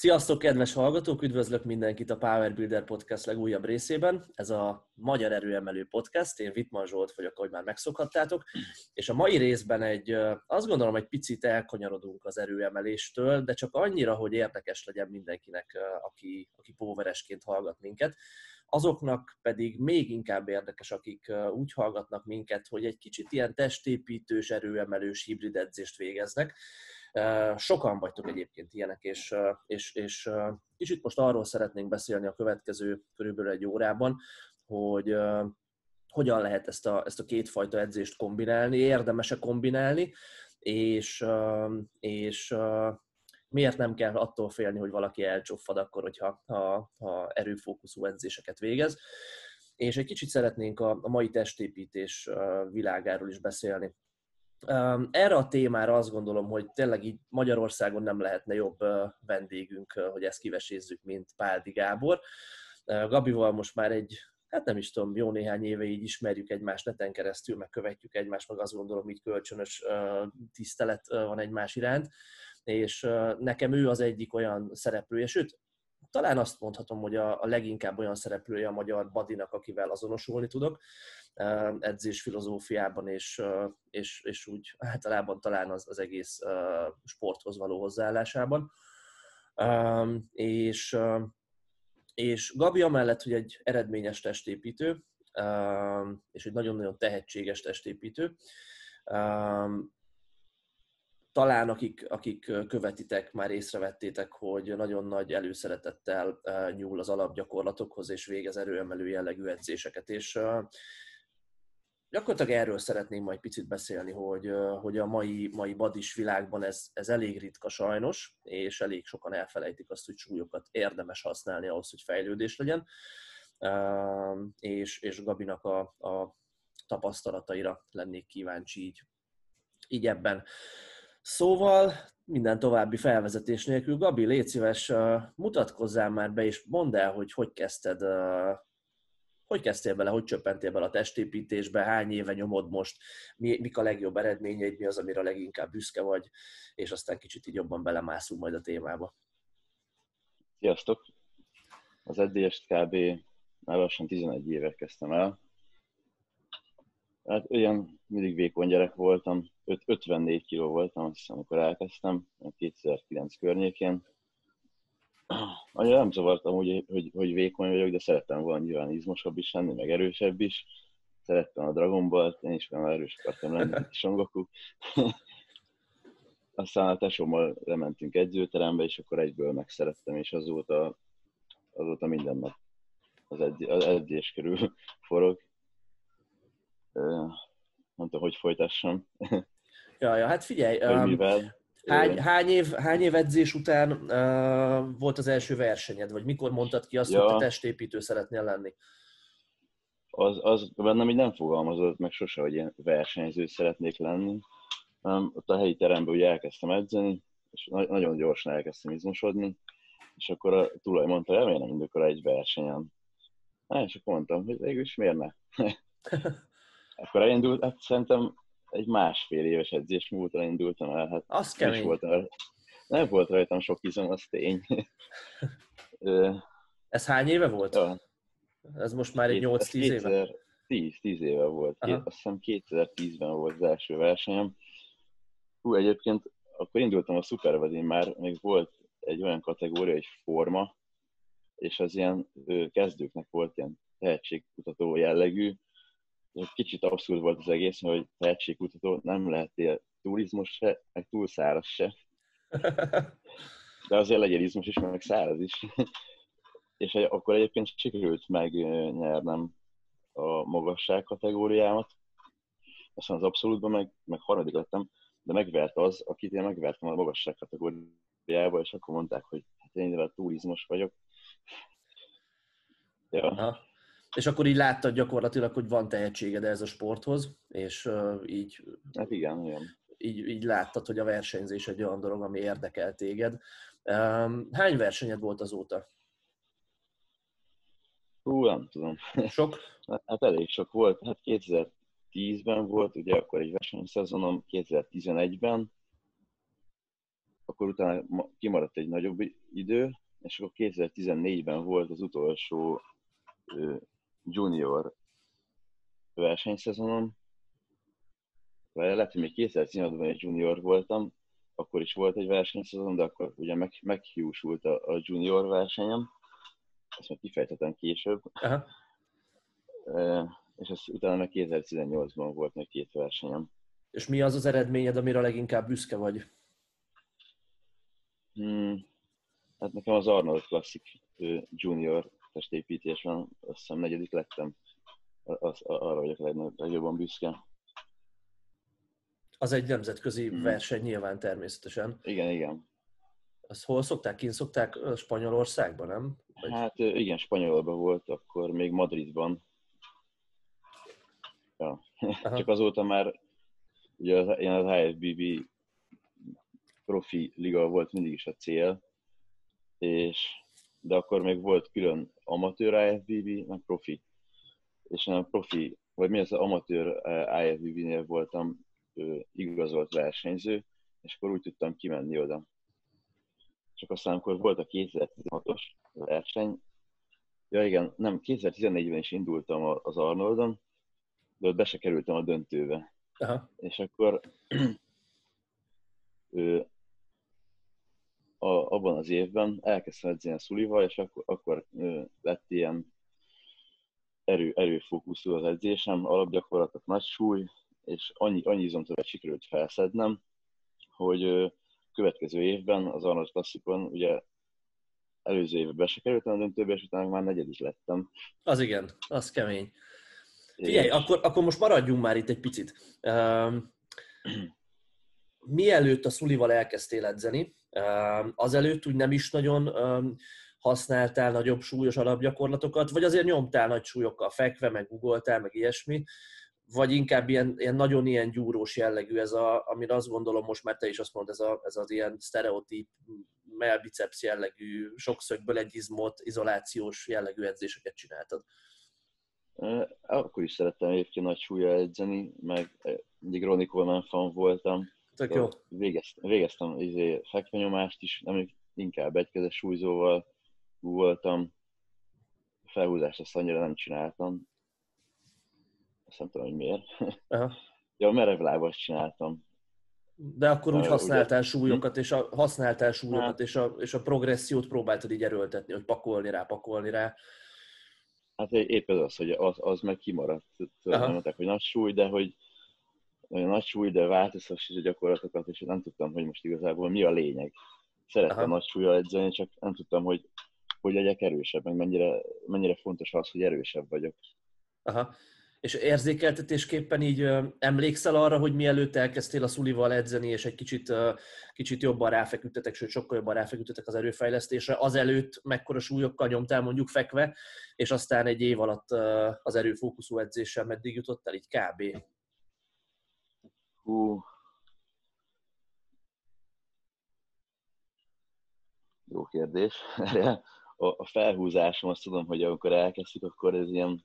Sziasztok, kedves hallgatók! Üdvözlök mindenkit a Power Builder Podcast legújabb részében. Ez a Magyar Erőemelő Podcast. Én Vitman Zsolt vagyok, ahogy már megszokhattátok. És a mai részben egy, azt gondolom, egy picit elkanyarodunk az erőemeléstől, de csak annyira, hogy érdekes legyen mindenkinek, aki, aki póveresként hallgat minket. Azoknak pedig még inkább érdekes, akik úgy hallgatnak minket, hogy egy kicsit ilyen testépítős, erőemelős hibrid edzést végeznek Sokan vagytok egyébként ilyenek, és, és, és kicsit most arról szeretnénk beszélni a következő körülbelül egy órában, hogy hogyan lehet ezt a, ezt a kétfajta edzést kombinálni, érdemese kombinálni, és, és miért nem kell attól félni, hogy valaki elcsoffad akkor, hogyha ha, ha erőfókuszú edzéseket végez. És egy kicsit szeretnénk a, a mai testépítés világáról is beszélni. Erre a témára azt gondolom, hogy tényleg így Magyarországon nem lehetne jobb vendégünk, hogy ezt kivesézzük, mint Páldi Gábor. Gabival most már egy, hát nem is tudom, jó néhány éve így ismerjük egymást neten keresztül, meg követjük egymást, meg azt gondolom, így kölcsönös tisztelet van egymás iránt, és nekem ő az egyik olyan szereplője, sőt, talán azt mondhatom, hogy a, leginkább olyan szereplője a magyar badinak, akivel azonosulni tudok edzés filozófiában, és, és, és úgy általában talán az, az egész sporthoz való hozzáállásában. És, és Gabi amellett, hogy egy eredményes testépítő, és egy nagyon-nagyon tehetséges testépítő, talán akik, akik követitek, már észrevettétek, hogy nagyon nagy előszeretettel nyúl az alapgyakorlatokhoz, és végez erőemelő jellegű edzéseket. És gyakorlatilag erről szeretném majd picit beszélni, hogy, hogy a mai, mai badis világban ez, ez elég ritka sajnos, és elég sokan elfelejtik azt, hogy súlyokat érdemes használni ahhoz, hogy fejlődés legyen. És, és Gabinak a, a tapasztalataira lennék kíváncsi így, így ebben. Szóval minden további felvezetés nélkül, Gabi, légy szíves, mutatkozzál már be, és mondd el, hogy hogy kezdted, hogy kezdtél bele, hogy csöppentél bele a testépítésbe, hány éve nyomod most, mi, mik a legjobb eredményeid, mi az, amire leginkább büszke vagy, és aztán kicsit így jobban belemászunk majd a témába. Sziasztok! Az edzést kb. már lassan 11 éve kezdtem el. Hát olyan mindig vékony gyerek voltam, 54 kiló voltam, azt hiszem, amikor elkezdtem, 2009 környékén. Annyira nem zavartam, hogy, hogy, hogy vékony vagyok, de szerettem volna nyilván izmosabb is lenni, meg erősebb is. Szerettem a Dragon Ball-t, én is olyan erős akartam lenni, mint. Aztán a tesómmal lementünk edzőterembe, és akkor egyből megszerettem, és azóta, azóta minden nap az, edz, az edzés körül forog. Nem tudom, hogy folytassam. Ja, ja, hát figyelj, um, hány, hány, év, hány év edzés után uh, volt az első versenyed, vagy mikor mondtad ki azt, ja. hogy te testépítő szeretnél lenni? Az, az bennem így nem fogalmazott meg sose, hogy én versenyző szeretnék lenni. Um, ott a helyi teremben ugye elkezdtem edzeni, és na- nagyon gyorsan elkezdtem izmosodni, és akkor a tulaj mondta, hogy nem indulok egy versenyen. Hát, és akkor mondtam, hogy végül is miért ne? akkor elindult, hát szerintem egy másfél éves edzés múltra indultam el. Hát az kemény. Volt, nem volt rajtam sok izom, az tény. Ez hány éve volt? Ja. Ez most már egy 8-10 éve? 10, 10 éve volt. Aha. Azt hiszem 2010-ben volt az első versenyem. Hú, egyébként akkor indultam a Supervadin már, még volt egy olyan kategória, egy forma, és az ilyen kezdőknek volt ilyen tehetségkutató jellegű, kicsit abszurd volt az egész, hogy tehetségkutató nem lehetél turizmus se, meg túl száraz se. De azért legyen izmos is, meg száraz is. És akkor egyébként sikerült megnyernem a magasság kategóriámat. Aztán az abszolútban meg, meg harmadik lettem, de megvert az, akit én megvertem a magasság kategóriába, és akkor mondták, hogy hát én a turizmus vagyok. Ja. Aha. És akkor így láttad gyakorlatilag, hogy van tehetséged ez a sporthoz, és uh, így, hát igen, igen. Így, így láttad, hogy a versenyzés egy olyan dolog, ami érdekel téged. Um, hány versenyed volt azóta? Hú, nem tudom. Sok? hát elég sok volt. Hát 2010-ben volt, ugye akkor egy versenyszezonom, 2011-ben, akkor utána kimaradt egy nagyobb idő, és akkor 2014-ben volt az utolsó junior versenyszezonom, vagy lehet, hogy még 2016-ban egy junior voltam, akkor is volt egy versenyszezon, de akkor ugye meg, meghiúsult a, a junior versenyem, ezt majd kifejtetem később. Aha. E, és ezt utána meg 2018-ban volt még két versenyem. És mi az az eredményed, amire leginkább büszke vagy? Hmm, hát nekem az Arnold Classic Junior testépítés van, azt hiszem negyedik lettem. Az, arra vagyok legjobban büszke. Az egy nemzetközi hmm. verseny nyilván természetesen. Igen, igen. Azt hol szokták? Kint szokták Spanyolországban, nem? Vagy... Hát igen, Spanyolban volt, akkor még Madridban. Ja. Csak azóta már ugye az, ilyen az IFBB profi liga volt mindig is a cél, és de akkor még volt külön amatőr IFBB, meg profi. És a profi, vagy mi az amatőr IFBB-nél voltam igazolt versenyző, és akkor úgy tudtam kimenni oda. Csak aztán, amikor volt a 2016-os verseny, ja igen, nem, 2014-ben is indultam az Arnoldon, de ott be se kerültem a döntőbe. Aha. És akkor ő, a, abban az évben elkezdtem edzeni a szulival, és akkor, akkor lett ilyen erő, erőfókuszú az edzésem, alapgyakorlatok, nagy súly, és annyi, annyi izomtövet sikerült felszednem, hogy következő évben az Arnold Klasszikon ugye előző évben be se kerültem a döntőbe, és utána már negyedik lettem. Az igen, az kemény. Figyelj, és... akkor, akkor most maradjunk már itt egy picit. Um, mielőtt a Szulival elkezdtél edzeni, um, azelőtt úgy nem is nagyon um, használtál nagyobb súlyos alapgyakorlatokat, vagy azért nyomtál nagy súlyokkal fekve, meg googoltál, meg ilyesmi, vagy inkább ilyen, ilyen nagyon ilyen gyúrós jellegű ez, a, amire azt gondolom most már te is azt mondod, ez, a, ez az ilyen sztereotíp melbiceps jellegű, sokszögből egy izmot, izolációs jellegű edzéseket csináltad. Akkor is szerettem egyébként nagy súlya edzeni, meg mindig Ronnie Coleman fan voltam. Tök jó. Végeztem, végeztem izé, fekvenyomást is, nem inkább egykezes súlyzóval voltam. Felhúzást azt annyira nem csináltam, azt nem tudom, hogy miért. Aha. ja, merevlábast csináltam. De akkor úgy használtál ugye... súlyokat, és a, használtál súlyokat, hát. és, a, és a progressziót próbáltad így erőltetni, hogy pakolni rá, pakolni rá. Hát épp ez az, hogy az, az meg kimaradt. Mondták, hogy nagy súly, de hogy nagy súly, de változtass is a gyakorlatokat, és nem tudtam, hogy most igazából mi a lényeg. Szerettem Aha. nagy súlyjal edzeni, csak nem tudtam, hogy hogy legyek erősebb, meg mennyire, mennyire fontos az, hogy erősebb vagyok. Aha és érzékeltetésképpen így emlékszel arra, hogy mielőtt elkezdtél a szulival edzeni, és egy kicsit, kicsit jobban ráfeküdtetek, sőt sokkal jobban ráfeküdtetek az erőfejlesztésre, azelőtt mekkora súlyokkal nyomtál mondjuk fekve, és aztán egy év alatt az erőfókuszú edzéssel meddig jutottál, így kb. Hú. Jó kérdés. A felhúzásom azt tudom, hogy amikor elkezdtük, akkor ez ilyen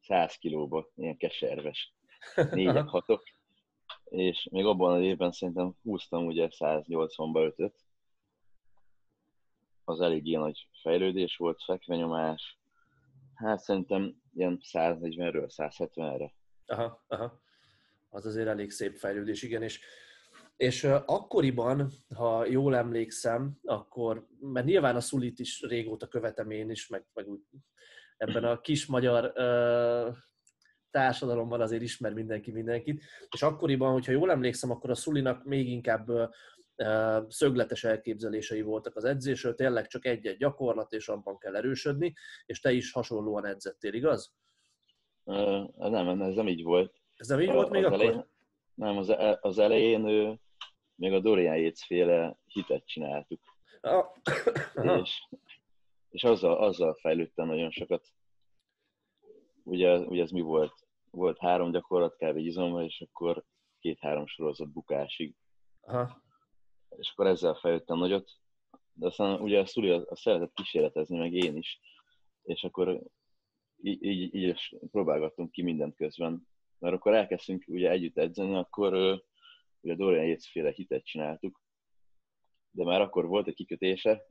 100 kilóba, ilyen keserves, négyek, hatok, és még abban az évben szerintem húztam ugye 180-ba ötöt, az eléggé nagy fejlődés volt, fekvenyomás, hát szerintem ilyen 140-ről 170-re. Aha, aha. Az azért elég szép fejlődés, igen, és és akkoriban, ha jól emlékszem, akkor, mert nyilván a szulit is régóta követem én is, meg, meg úgy ebben a kis magyar uh, társadalomban azért ismer mindenki mindenkit, és akkoriban, hogyha jól emlékszem, akkor a Szulinak még inkább uh, szögletes elképzelései voltak az edzésről, tényleg csak egy-egy gyakorlat, és abban kell erősödni, és te is hasonlóan edzettél, igaz? Uh, nem, ez nem így volt. Ez nem így volt még az akkor? Elején, nem, az, e, az elején ő, még a Dorian Yates féle hitet csináltuk. Ah. és, és azzal, azzal fejlődtem nagyon sokat. Ugye, ugye ez mi volt? Volt három gyakorlat kb. izommal, és akkor két-három sorozat bukásig. Aha. És akkor ezzel fejlődtem nagyot. De aztán ugye a Szuli a, a szeretett kísérletezni, meg én is. És akkor így, így, így próbálgattunk ki mindent közben. Mert akkor elkezdtünk ugye együtt edzeni, akkor ugye Dorian Yates féle hitet csináltuk, de már akkor volt egy kikötése,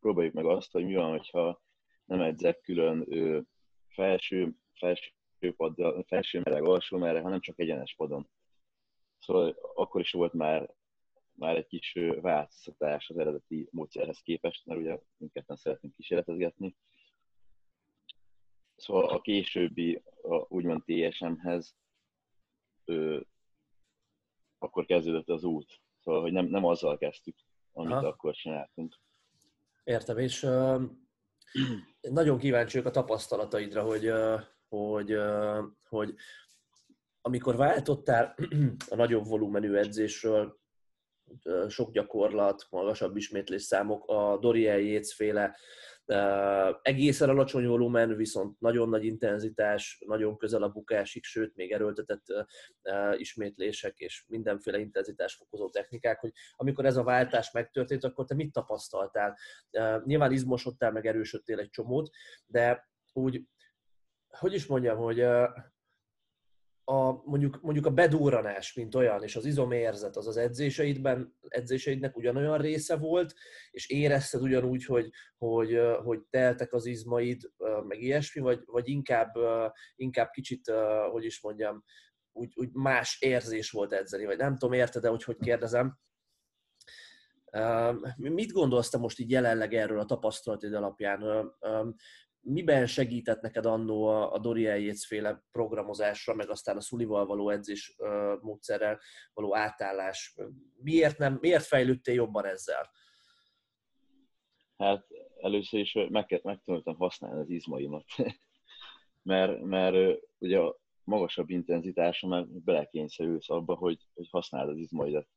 próbáljuk meg azt, hogy mi van, hogyha nem edzek külön ő, felső, felső pad, felső meleg, alsó meleg, hanem csak egyenes padon. Szóval akkor is volt már, már egy kis változtatás az eredeti módszerhez képest, mert ugye mindketten szeretnénk kísérletezgetni. Szóval a későbbi, a, úgymond TSM-hez ő, akkor kezdődött az út. Szóval, hogy nem, nem azzal kezdtük, amit Aha. akkor csináltunk. Értem, és uh, nagyon kíváncsiak a tapasztalataidra, hogy, uh, hogy, uh, hogy amikor váltottál a nagyobb volumenű edzésről, sok gyakorlat, magasabb ismétlés számok, a Dorian Yates féle egészen alacsony volumen, viszont nagyon nagy intenzitás, nagyon közel a bukásig, sőt, még erőltetett ismétlések és mindenféle intenzitásfokozó technikák, hogy amikor ez a váltás megtörtént, akkor te mit tapasztaltál? Nyilván izmosodtál, meg erősödtél egy csomót, de úgy, hogy is mondjam, hogy a, mondjuk, mondjuk a bedúranás, mint olyan, és az izomérzet az az edzéseidben, edzéseidnek ugyanolyan része volt, és érezted ugyanúgy, hogy, hogy, hogy teltek az izmaid, meg ilyesmi, vagy, vagy inkább, inkább kicsit, hogy is mondjam, úgy, úgy más érzés volt edzeni, vagy nem tudom, érted de hogy hogy kérdezem. Mit gondolsz te most így jelenleg erről a tapasztalatid alapján? Miben segített neked annó a, a Dori Yates féle programozásra, meg aztán a Szulival való edzés módszerrel való átállás? Miért, nem, miért fejlődtél jobban ezzel? Hát először is meg, megtanultam használni az izmaimat, mert, mert ugye a magasabb intenzitása már belekényszerülsz abba, hogy, hogy használd az izmaidat.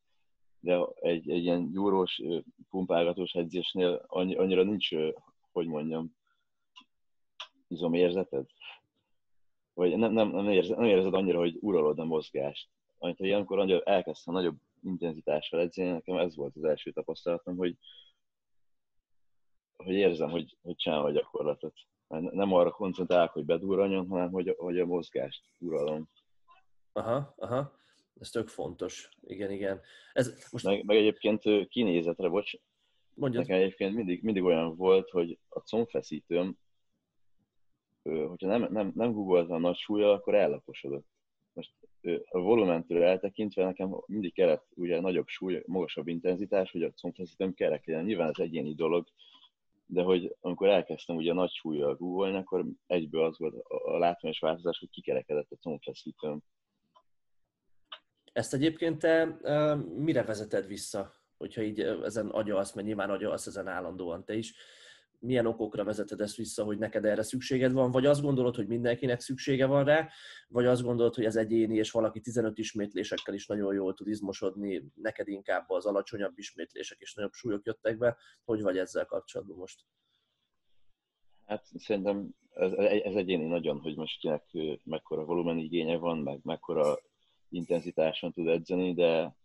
De egy, egy ilyen gyúrós, pumpálgatós edzésnél annyira nincs, hogy mondjam, izomérzeted? Vagy nem, nem, nem, érzed, nem érzed annyira, hogy uralod a mozgást. Amit, hogy ilyenkor elkezdtem nagyobb intenzitással edzeni, nekem ez volt az első tapasztalatom, hogy, hogy érzem, hogy, hogy csinálom a gyakorlatot. Nem arra koncentrálok, hogy bedurranjon, hanem hogy, hogy a mozgást uralom. Aha, aha. Ez tök fontos. Igen, igen. Ez most... meg, meg egyébként kinézetre, bocs, Mondjad. Nekem egyébként mindig, mindig olyan volt, hogy a combfeszítőm hogyha nem, nem, nem googoltam nagy súlya, akkor ellaposodott. Most a volumentől eltekintve nekem mindig kellett ugye nagyobb súly, magasabb intenzitás, hogy a combfeszítőm kerek legyen. Nyilván ez egyéni dolog, de hogy amikor elkezdtem ugye nagy súlyjal googolni, akkor egyből az volt a látványos változás, hogy kikerekedett a combfeszítőm. Ezt egyébként te mire vezeted vissza, hogyha így ezen agyalsz, mert nyilván agyalsz ezen állandóan te is milyen okokra vezeted ezt vissza, hogy neked erre szükséged van, vagy azt gondolod, hogy mindenkinek szüksége van rá, vagy azt gondolod, hogy ez egyéni, és valaki 15 ismétlésekkel is nagyon jól tud izmosodni, neked inkább az alacsonyabb ismétlések és nagyobb súlyok jöttek be. Hogy vagy ezzel kapcsolatban most? Hát szerintem ez, ez egyéni nagyon, hogy most kinek mekkora volumen igénye van, meg mekkora intenzitáson tud edzeni, de,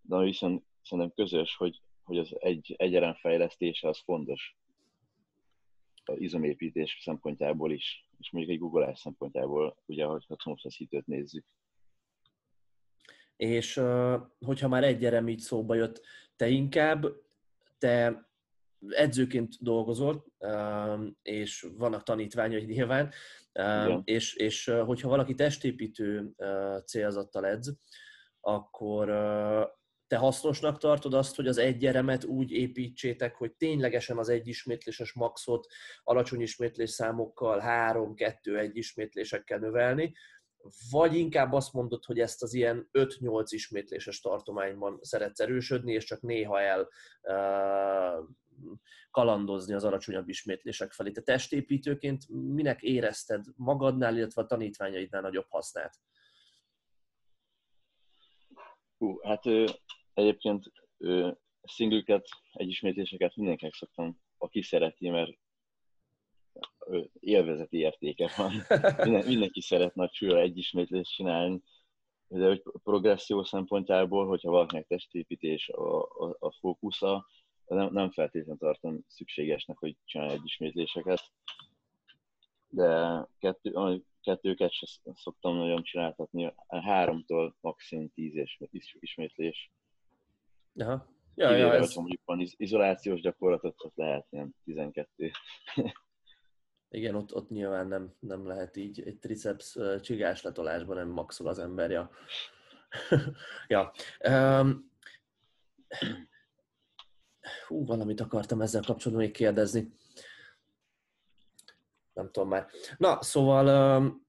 de viszont szerintem közös, hogy, hogy az egy, egy fejlesztése az fontos izomépítés szempontjából is, és mondjuk egy googleás szempontjából, ugye, hogyha combfeszítőt nézzük. És hogyha már egy erem így szóba jött, te inkább, te edzőként dolgozol, és vannak tanítványai nyilván, és, és hogyha valaki testépítő célzattal edz, akkor te hasznosnak tartod azt, hogy az egy eremet úgy építsétek, hogy ténylegesen az egy ismétléses maxot alacsony ismétlés számokkal, három, kettő, egy ismétlésekkel növelni, vagy inkább azt mondod, hogy ezt az ilyen 5-8 ismétléses tartományban szeretsz erősödni, és csak néha el kalandozni az alacsonyabb ismétlések felé. Te testépítőként minek érezted magadnál, illetve a tanítványaidnál nagyobb hasznát? Hú, hát Egyébként szinglüket, egyismétléseket mindenkinek szoktam, aki szereti, mert élvezeti értéke van. Minden, mindenki szeret nagy súlyra egyismétlést csinálni, de hogy progresszió szempontjából, hogyha valakinek testépítés a, a, a fókusza, nem, nem feltétlenül tartom szükségesnek, hogy csinálj egyismétléseket. De kettő, kettőket sem szoktam nagyon csináltatni, háromtól maximum tíz ismétlés Aha. Ja, Kivéve, ja, ez... mondjuk van izolációs gyakorlatot, ott lehet ilyen 12. Igen, ott, ott nyilván nem, nem lehet így egy triceps csigás letolásban nem maxol az ember, ja. ja. Um, hú, valamit akartam ezzel kapcsolatban még kérdezni. Nem tudom már. Na, szóval um,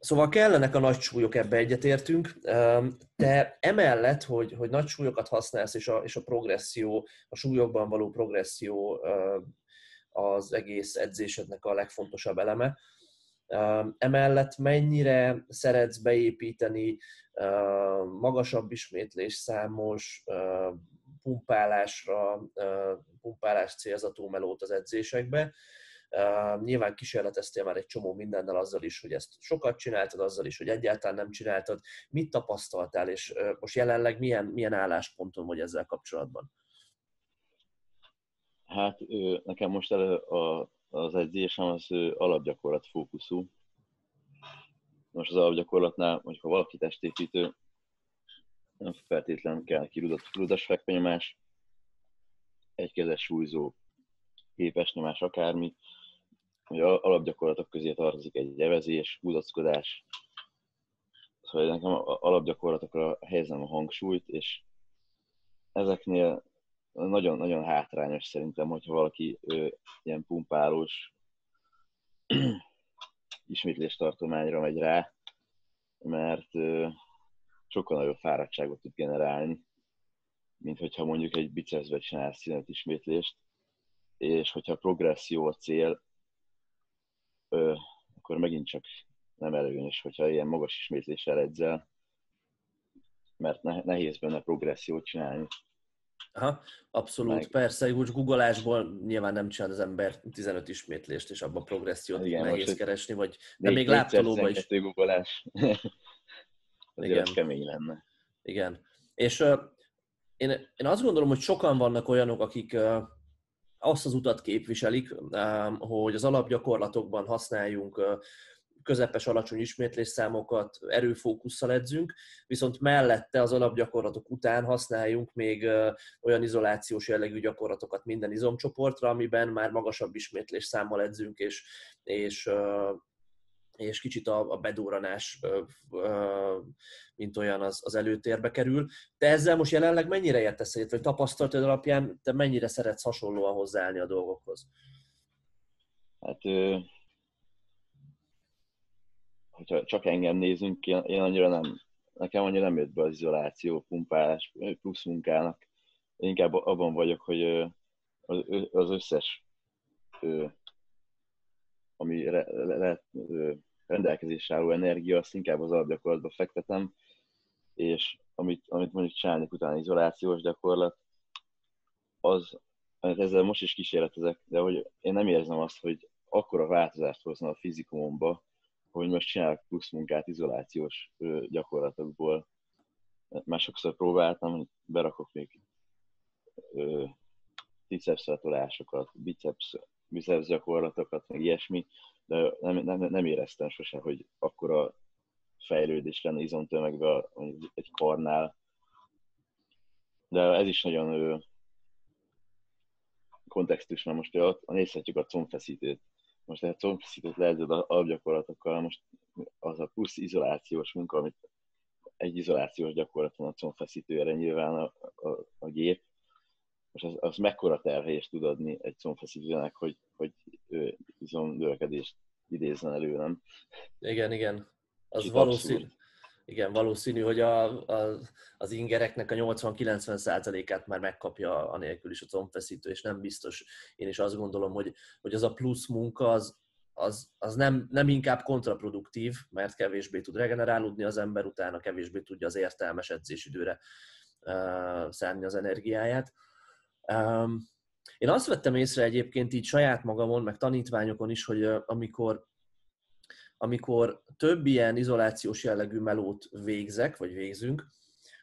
Szóval kellenek a nagy súlyok, ebbe egyetértünk, de emellett, hogy, hogy nagy súlyokat használsz, és a, és a progresszió, a súlyokban való progresszió az egész edzésednek a legfontosabb eleme, Emellett mennyire szeretsz beépíteni magasabb ismétlés számos pumpálásra, pumpálás célzatú melót az edzésekbe, Nyilván kísérleteztél már egy csomó mindennel azzal is, hogy ezt sokat csináltad, azzal is, hogy egyáltalán nem csináltad. Mit tapasztaltál, és most jelenleg milyen, milyen állásponton vagy ezzel kapcsolatban? Hát nekem most elő a, az edzésem az alapgyakorlat fókuszú. Most az alapgyakorlatnál, mondjuk ha valaki testépítő, nem feltétlenül kell neki rudas fekvenyomás, egykezes súlyzó, képesnyomás, akármi, hogy alapgyakorlatok közé tartozik egy evezés, húzackodás. Szóval nekem alapgyakorlatokra helyezem a hangsúlyt, és ezeknél nagyon-nagyon hátrányos szerintem, hogyha valaki ő, ilyen pumpálós ismétléstartományra megy rá, mert ö, sokkal nagyobb fáradtságot tud generálni, mint hogyha mondjuk egy bicepsbe csinálsz ismétlést, és hogyha progresszió a cél, ö, akkor megint csak nem előnyös, hogyha ilyen magas ismétléssel edzel, mert nehéz benne progressziót csinálni. Aha, abszolút, Meg... persze, úgy googolásból nyilván nem csinál az ember 15 ismétlést, és abban progressziót Igen, nehéz keresni, vagy de még láptolóban is. googolás. Igen. kemény lenne. Igen. És uh, én, én azt gondolom, hogy sokan vannak olyanok, akik uh, azt az utat képviselik, hogy az alapgyakorlatokban használjunk közepes alacsony ismétlésszámokat erőfókusszal edzünk, viszont mellette az alapgyakorlatok után használjunk még olyan izolációs jellegű gyakorlatokat minden izomcsoportra, amiben már magasabb ismétlésszámmal edzünk, és, és és kicsit a, a bedóranás, mint olyan, az, az előtérbe kerül. Te ezzel most jelenleg mennyire értesz egyet, vagy tapasztalatod alapján te mennyire szeretsz hasonlóan hozzáállni a dolgokhoz? Hát, hogyha csak engem nézünk, én, én annyira nem, nekem annyira nem jött be az izoláció, pumpálás, plusz munkának. Én inkább abban vagyok, hogy az összes ami lehet rendelkezésre álló energia, azt inkább az alapgyakorlatba fektetem, és amit, amit mondjuk csinálni utána izolációs gyakorlat, az, ezzel most is kísérletezek, de hogy én nem érzem azt, hogy akkora változást hozna a fizikumomba, hogy most csinálok plusz munkát izolációs gyakorlatokból. Már sokszor próbáltam, hogy berakok még triceps biceps, biceps gyakorlatokat, meg ilyesmi, de nem, nem, nem éreztem sose, hogy akkora fejlődés lenne izomtömegben egy karnál. De ez is nagyon ő, kontextus, mert most ott nézhetjük a combfeszítőt. Most lehet combfeszítőt lehetett az alapgyakorlatokkal, most az a plusz izolációs munka, amit egy izolációs gyakorlaton a combfeszítőre nyilván a, a, a gép, most az, az mekkora terhelést tud adni egy combfeszítőnek, hogy, hogy izom növekedést idézzen elő, nem? Igen, igen. Az valószínű, igen, valószínű, hogy a, a, az ingereknek a 80-90%-át már megkapja anélkül is a combfeszítő, és nem biztos. Én is azt gondolom, hogy, hogy az a plusz munka az, az, az nem, nem inkább kontraproduktív, mert kevésbé tud regenerálódni az ember, utána kevésbé tudja az értelmes edzésidőre uh, szánni az energiáját. Um, én azt vettem észre egyébként így saját magamon, meg tanítványokon is, hogy amikor, amikor több ilyen izolációs jellegű melót végzek, vagy végzünk,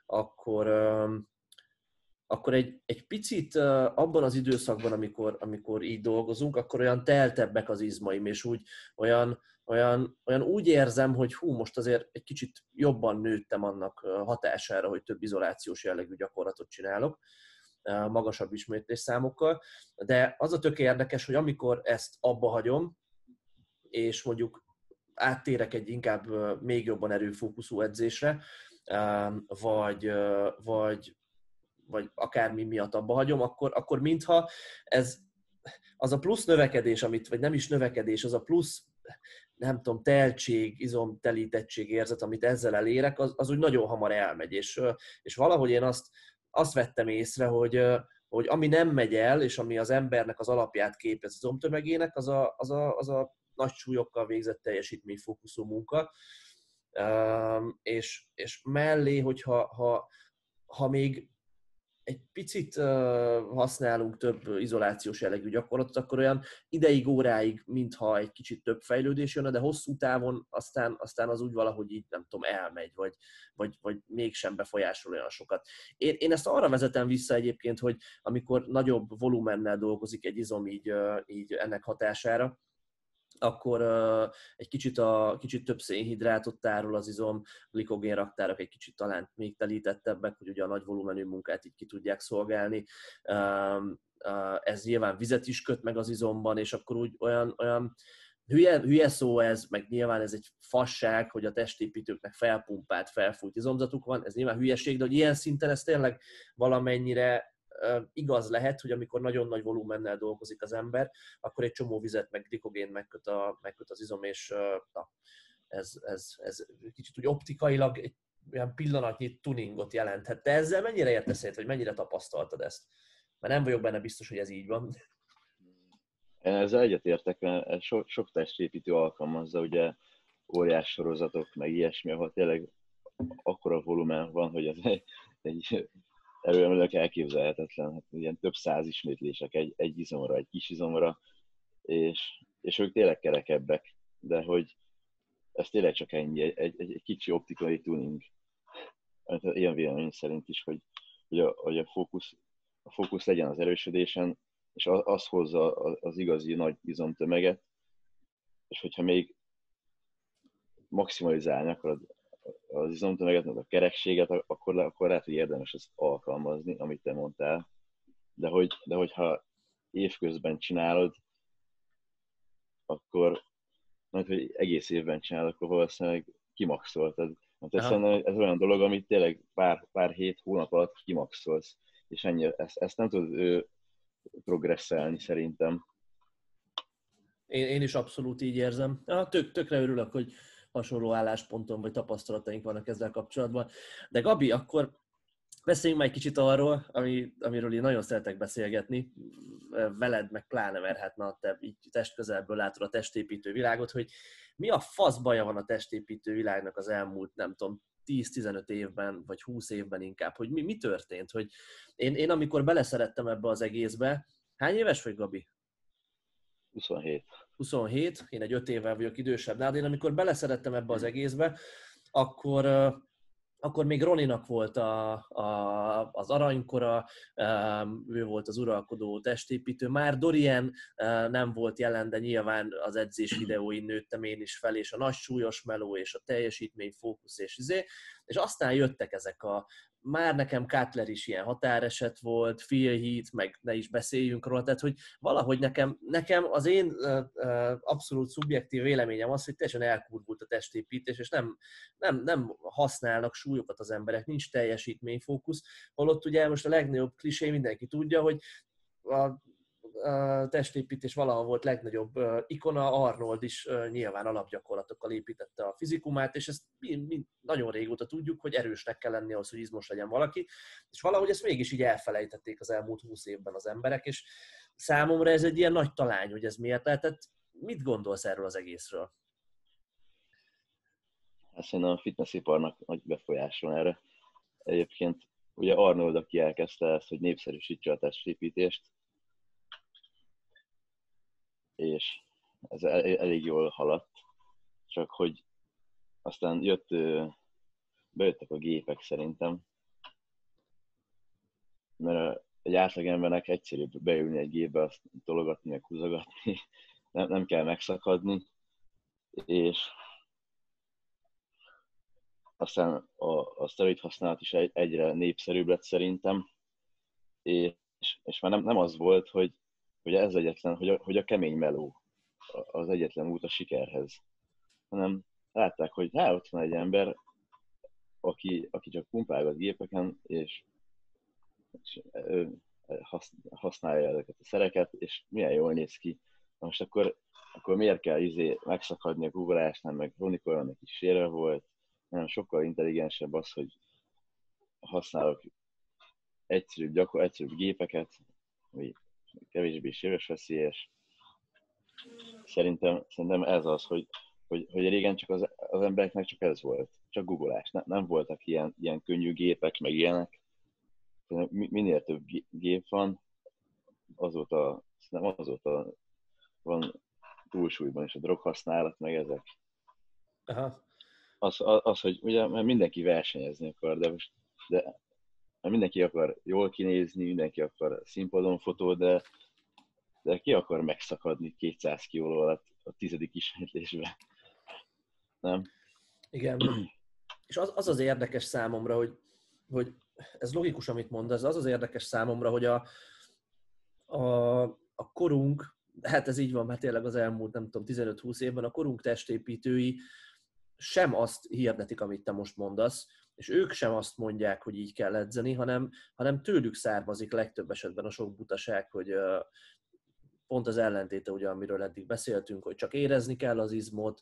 akkor, akkor egy, egy picit abban az időszakban, amikor, amikor így dolgozunk, akkor olyan teltebbek az izmaim, és úgy olyan, olyan, olyan úgy érzem, hogy hú, most azért egy kicsit jobban nőttem annak hatására, hogy több izolációs jellegű gyakorlatot csinálok magasabb ismétlésszámokkal, de az a tök érdekes, hogy amikor ezt abba hagyom, és mondjuk áttérek egy inkább még jobban erőfókuszú edzésre, vagy, vagy, vagy akármi miatt abba hagyom, akkor, akkor mintha ez az a plusz növekedés, amit, vagy nem is növekedés, az a plusz nem tudom, teltség, izomtelítettség érzet, amit ezzel elérek, az, az úgy nagyon hamar elmegy. És, és valahogy én azt, azt vettem észre, hogy, hogy ami nem megy el, és ami az embernek az alapját képez az izomtömegének, az a, az a, az a nagy súlyokkal végzett teljesítményfókuszú munka. És, és mellé, hogyha ha, ha még egy picit használunk több izolációs jellegű gyakorlatot, akkor olyan ideig, óráig, mintha egy kicsit több fejlődés jönne, de hosszú távon aztán, aztán az úgy valahogy így, nem tudom, elmegy, vagy, vagy, vagy mégsem befolyásol olyan sokat. Én, én ezt arra vezetem vissza egyébként, hogy amikor nagyobb volumennel dolgozik egy izom így, így ennek hatására, akkor uh, egy kicsit, a, kicsit több szénhidrátot tárol az izom, glikogén raktárak egy kicsit talán még telítettebbek, hogy ugye a nagy volumenű munkát így ki tudják szolgálni. Uh, uh, ez nyilván vizet is köt meg az izomban, és akkor úgy olyan, olyan hülye, hülye szó ez, meg nyilván ez egy fasság, hogy a testépítőknek felpumpált, felfújt izomzatuk van, ez nyilván hülyeség, de hogy ilyen szinten ez tényleg valamennyire igaz lehet, hogy amikor nagyon nagy volumennel dolgozik az ember, akkor egy csomó vizet, meg glikogén megköt, a, megköt az izom, és na, ez, ez, ez kicsit úgy optikailag egy olyan pillanatnyi tuningot jelenthet. Te ezzel mennyire értesz hogy mennyire tapasztaltad ezt? Mert nem vagyok benne biztos, hogy ez így van. Én ezzel egyetértek, mert sok, sok testépítő alkalmazza, ugye óriás sorozatok, meg ilyesmi, ahol tényleg akkora volumen van, hogy ez egy, egy erőemelők elképzelhetetlen, hát ilyen több száz ismétlések egy, egy izomra, egy kis izomra, és, és ők tényleg kerekebbek, de hogy ez tényleg csak ennyi, egy, egy, egy kicsi optikai tuning. Hát ilyen vélemény szerint is, hogy, hogy, a, hogy a, fókusz, a fókusz legyen az erősödésen, és az, az hozza az igazi nagy izomtömeget, és hogyha még maximalizálni akarod az izomtömeget, meg a kerekséget, akkor, akkor lehet, hogy érdemes ezt alkalmazni, amit te mondtál. De, hogy, de hogyha évközben csinálod, akkor mert hogy egész évben csinálod, akkor valószínűleg kimaxoltad. Hát ez, ez olyan dolog, amit tényleg pár, pár hét, hónap alatt kimaxolsz, és ennyi, ezt, ezt nem tudod ő, progresszelni szerintem. Én, én is abszolút így érzem. Ja, tök, tökre örülök, hogy, hasonló állásponton vagy tapasztalataink vannak ezzel kapcsolatban. De Gabi, akkor beszéljünk már egy kicsit arról, ami, amiről én nagyon szeretek beszélgetni, veled meg pláne, mert hát na, te így testközelből látod a testépítő világot, hogy mi a fasz baja van a testépítő világnak az elmúlt, nem tudom, 10-15 évben, vagy 20 évben inkább, hogy mi, mi történt, hogy én, én amikor beleszerettem ebbe az egészbe, hány éves vagy, Gabi? 27. 27, én egy 5 évvel vagyok idősebb de én amikor beleszerettem ebbe az egészbe, akkor, akkor még Roninak volt a, a, az aranykora, ő volt az uralkodó testépítő. Már Dorian nem volt jelen, de nyilván az edzés videóin nőttem én is fel, és a nagy súlyos meló, és a teljesítmény fókusz, és izé. És aztán jöttek ezek a már nekem Cutler is ilyen határeset volt, Phil Heath, meg ne is beszéljünk róla, tehát hogy valahogy nekem, nekem az én uh, abszolút szubjektív véleményem az, hogy teljesen elkurvult a testépítés, és nem, nem, nem használnak súlyokat az emberek, nincs teljesítményfókusz, holott ugye most a legnagyobb klisé mindenki tudja, hogy a testépítés valahol volt legnagyobb ikona, Arnold is nyilván alapgyakorlatokkal építette a fizikumát, és ezt mi, mi nagyon régóta tudjuk, hogy erősnek kell lenni ahhoz, hogy izmos legyen valaki, és valahogy ezt mégis így elfelejtették az elmúlt húsz évben az emberek, és számomra ez egy ilyen nagy talány, hogy ez miért lehetett. Mit gondolsz erről az egészről? Hát szerintem a fitnessiparnak nagy befolyáson erre. Egyébként ugye Arnold, aki elkezdte ezt, hogy népszerűsítse a testépítést, és ez elég jól haladt, csak hogy aztán jött, bejöttek a gépek szerintem, mert egy átlagembernek egyszerűbb beülni egy gépbe, azt tologatni, meg húzogatni, nem, nem kell megszakadni, és aztán a, a szteroid használat is egyre népszerűbb lett szerintem, és, és már nem, nem az volt, hogy, hogy ez egyetlen, hogy a, hogy a kemény meló az egyetlen út a sikerhez, hanem látták, hogy hát ott van egy ember, aki, aki csak pumpálgat gépeken, és, és használja ezeket a szereket, és milyen jól néz ki. Most akkor, akkor miért kell izé megszakadni a googleásnál, meg Ronnie Colemannek is sérve volt, nem sokkal intelligensebb az, hogy használok egyszerűbb, gyakor, egyszerűbb gépeket, vagy kevésbé veszélyes. Szerintem, szerintem ez az, hogy, hogy, hogy régen csak az, az embereknek csak ez volt, csak googleás. Ne, nem voltak ilyen, ilyen könnyű gépek, meg ilyenek. Minél több gép van, azóta, nem azóta van túlsúlyban is a droghasználat, meg ezek. Aha. Az, az, az, hogy ugye mert mindenki versenyezni akar, de most de mindenki akar jól kinézni, mindenki akar színpadon fotó, de, de ki akar megszakadni 200 kiló alatt a tizedik ismétlésben? Nem? Igen. És az, az az érdekes számomra, hogy, hogy ez logikus, amit mondasz, az az érdekes számomra, hogy a, a, a korunk, hát ez így van, mert tényleg az elmúlt, nem tudom, 15-20 évben a korunk testépítői sem azt hirdetik, amit te most mondasz, és ők sem azt mondják, hogy így kell edzeni, hanem, hanem tőlük származik legtöbb esetben a sok butaság, hogy pont az ellentéte, ugye, amiről eddig beszéltünk, hogy csak érezni kell az izmot,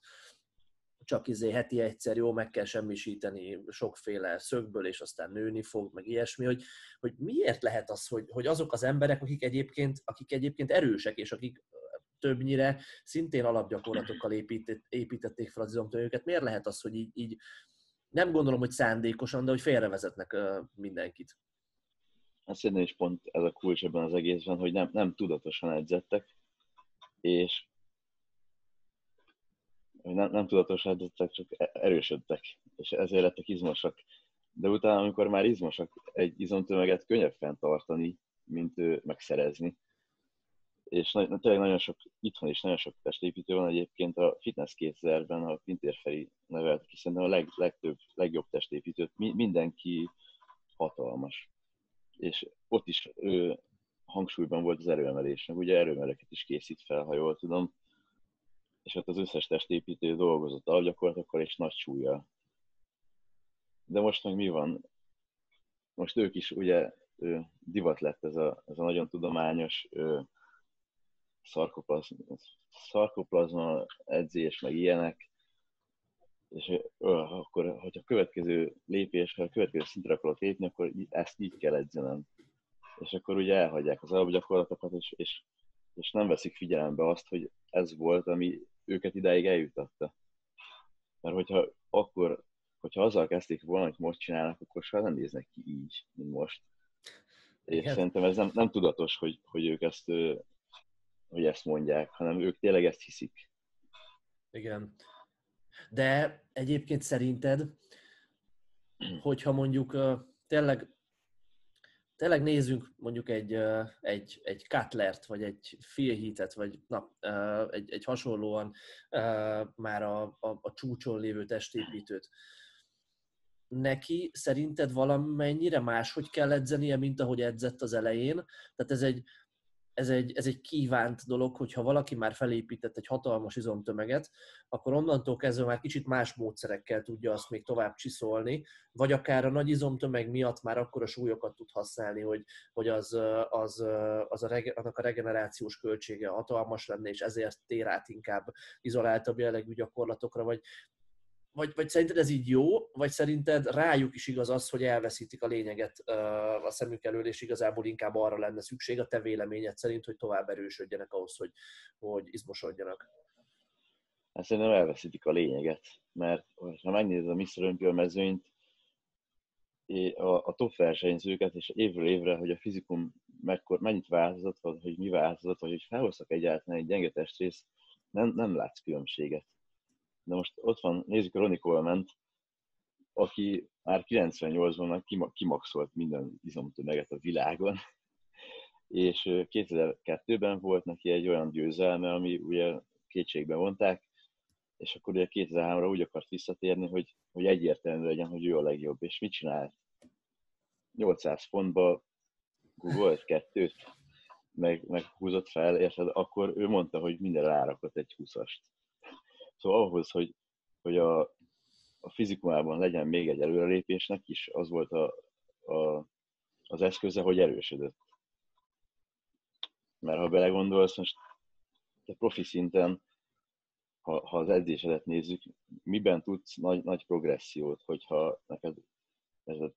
csak izé heti egyszer jó, meg kell semmisíteni sokféle szögből, és aztán nőni fog, meg ilyesmi, hogy, hogy miért lehet az, hogy, hogy azok az emberek, akik egyébként, akik egyébként erősek, és akik többnyire szintén alapgyakorlatokkal építették fel az izomtömőket, miért lehet az, hogy így, így nem gondolom, hogy szándékosan, de hogy félrevezetnek mindenkit. Hát szerintem is pont ez a kulcs ebben az egészben, hogy nem, nem tudatosan edzettek, és nem, nem tudatosan edzettek, csak e-, erősödtek, és ezért lettek izmosak. De utána, amikor már izmosak, egy izomtömeget könnyebb fenntartani, mint ő megszerezni és na, tényleg nagyon sok, itthon is nagyon sok testépítő van egyébként a Fitness 2000-ben a Pintér Feri nevelt ki szerintem a leg, legtöbb, legjobb testépítőt, mi, mindenki hatalmas. És ott is ő, hangsúlyban volt az erőemelés, meg ugye erőemeleket is készít fel, ha jól tudom, és ott az összes testépítő dolgozott alapgyakorlatokkal és nagy súlya. De most meg mi van? Most ők is ugye divat lett ez a, ez a nagyon tudományos szarkoplazma, szarkoplazma edzés, meg ilyenek, és akkor, hogyha a következő lépés, ha a következő szintre akarok lépni, akkor ezt így kell edzenem. És akkor ugye elhagyják az alapgyakorlatokat, és, és, és nem veszik figyelembe azt, hogy ez volt, ami őket idáig eljutatta. Mert hogyha akkor, hogyha azzal kezdték volna, hogy most csinálnak, akkor soha nem néznek ki így, mint most. És Igen. szerintem ez nem, nem tudatos, hogy, hogy ők ezt hogy ezt mondják, hanem ők tényleg ezt hiszik. Igen. De egyébként szerinted, hogyha mondjuk tényleg, tényleg nézzünk mondjuk egy, egy, egy Cutlert, vagy egy Phil vagy na, egy, egy hasonlóan már a, a, a csúcson lévő testépítőt, neki szerinted valamennyire máshogy kell edzenie, mint ahogy edzett az elején? Tehát ez egy, ez egy, ez egy kívánt dolog, hogyha valaki már felépített egy hatalmas izomtömeget, akkor onnantól kezdve már kicsit más módszerekkel tudja azt még tovább csiszolni, vagy akár a nagy izomtömeg miatt már akkor a súlyokat tud használni, hogy, hogy az, az, az a, annak a regenerációs költsége hatalmas lenne, és ezért tér át inkább izoláltabb jellegű gyakorlatokra, vagy vagy, vagy szerinted ez így jó, vagy szerinted rájuk is igaz az, hogy elveszítik a lényeget a szemük elől, és igazából inkább arra lenne szükség a te véleményed szerint, hogy tovább erősödjenek ahhoz, hogy, hogy izmosodjanak? Hát szerintem elveszítik a lényeget, mert ha megnézed a Mr. Olympia mezőnyt, a, a top versenyzőket, és évről évre, hogy a fizikum mekkor, mennyit változott, vagy hogy mi változott, vagy hogy felhoztak egyáltalán egy gyenge testrészt, nem, nem látsz különbséget de most ott van, nézzük a Ronnie coleman aki már 98-ban kimaxolt minden izomtömeget a világon, és 2002-ben volt neki egy olyan győzelme, ami ugye kétségbe vonták, és akkor ugye 2003-ra úgy akart visszatérni, hogy, hogy egyértelmű legyen, hogy ő a legjobb. És mit csinált? 800 fontba Google kettőt, meg, meg húzott fel, érted, akkor ő mondta, hogy minden rárakott egy 20-ast. Szóval ahhoz, hogy, hogy a, a fizikumában legyen még egy előrelépésnek is, az volt a, a, az eszköze, hogy erősödött. Mert ha belegondolsz, most te profi szinten, ha, ha az edzésedet nézzük, miben tudsz nagy, nagy progressziót, hogyha neked ez a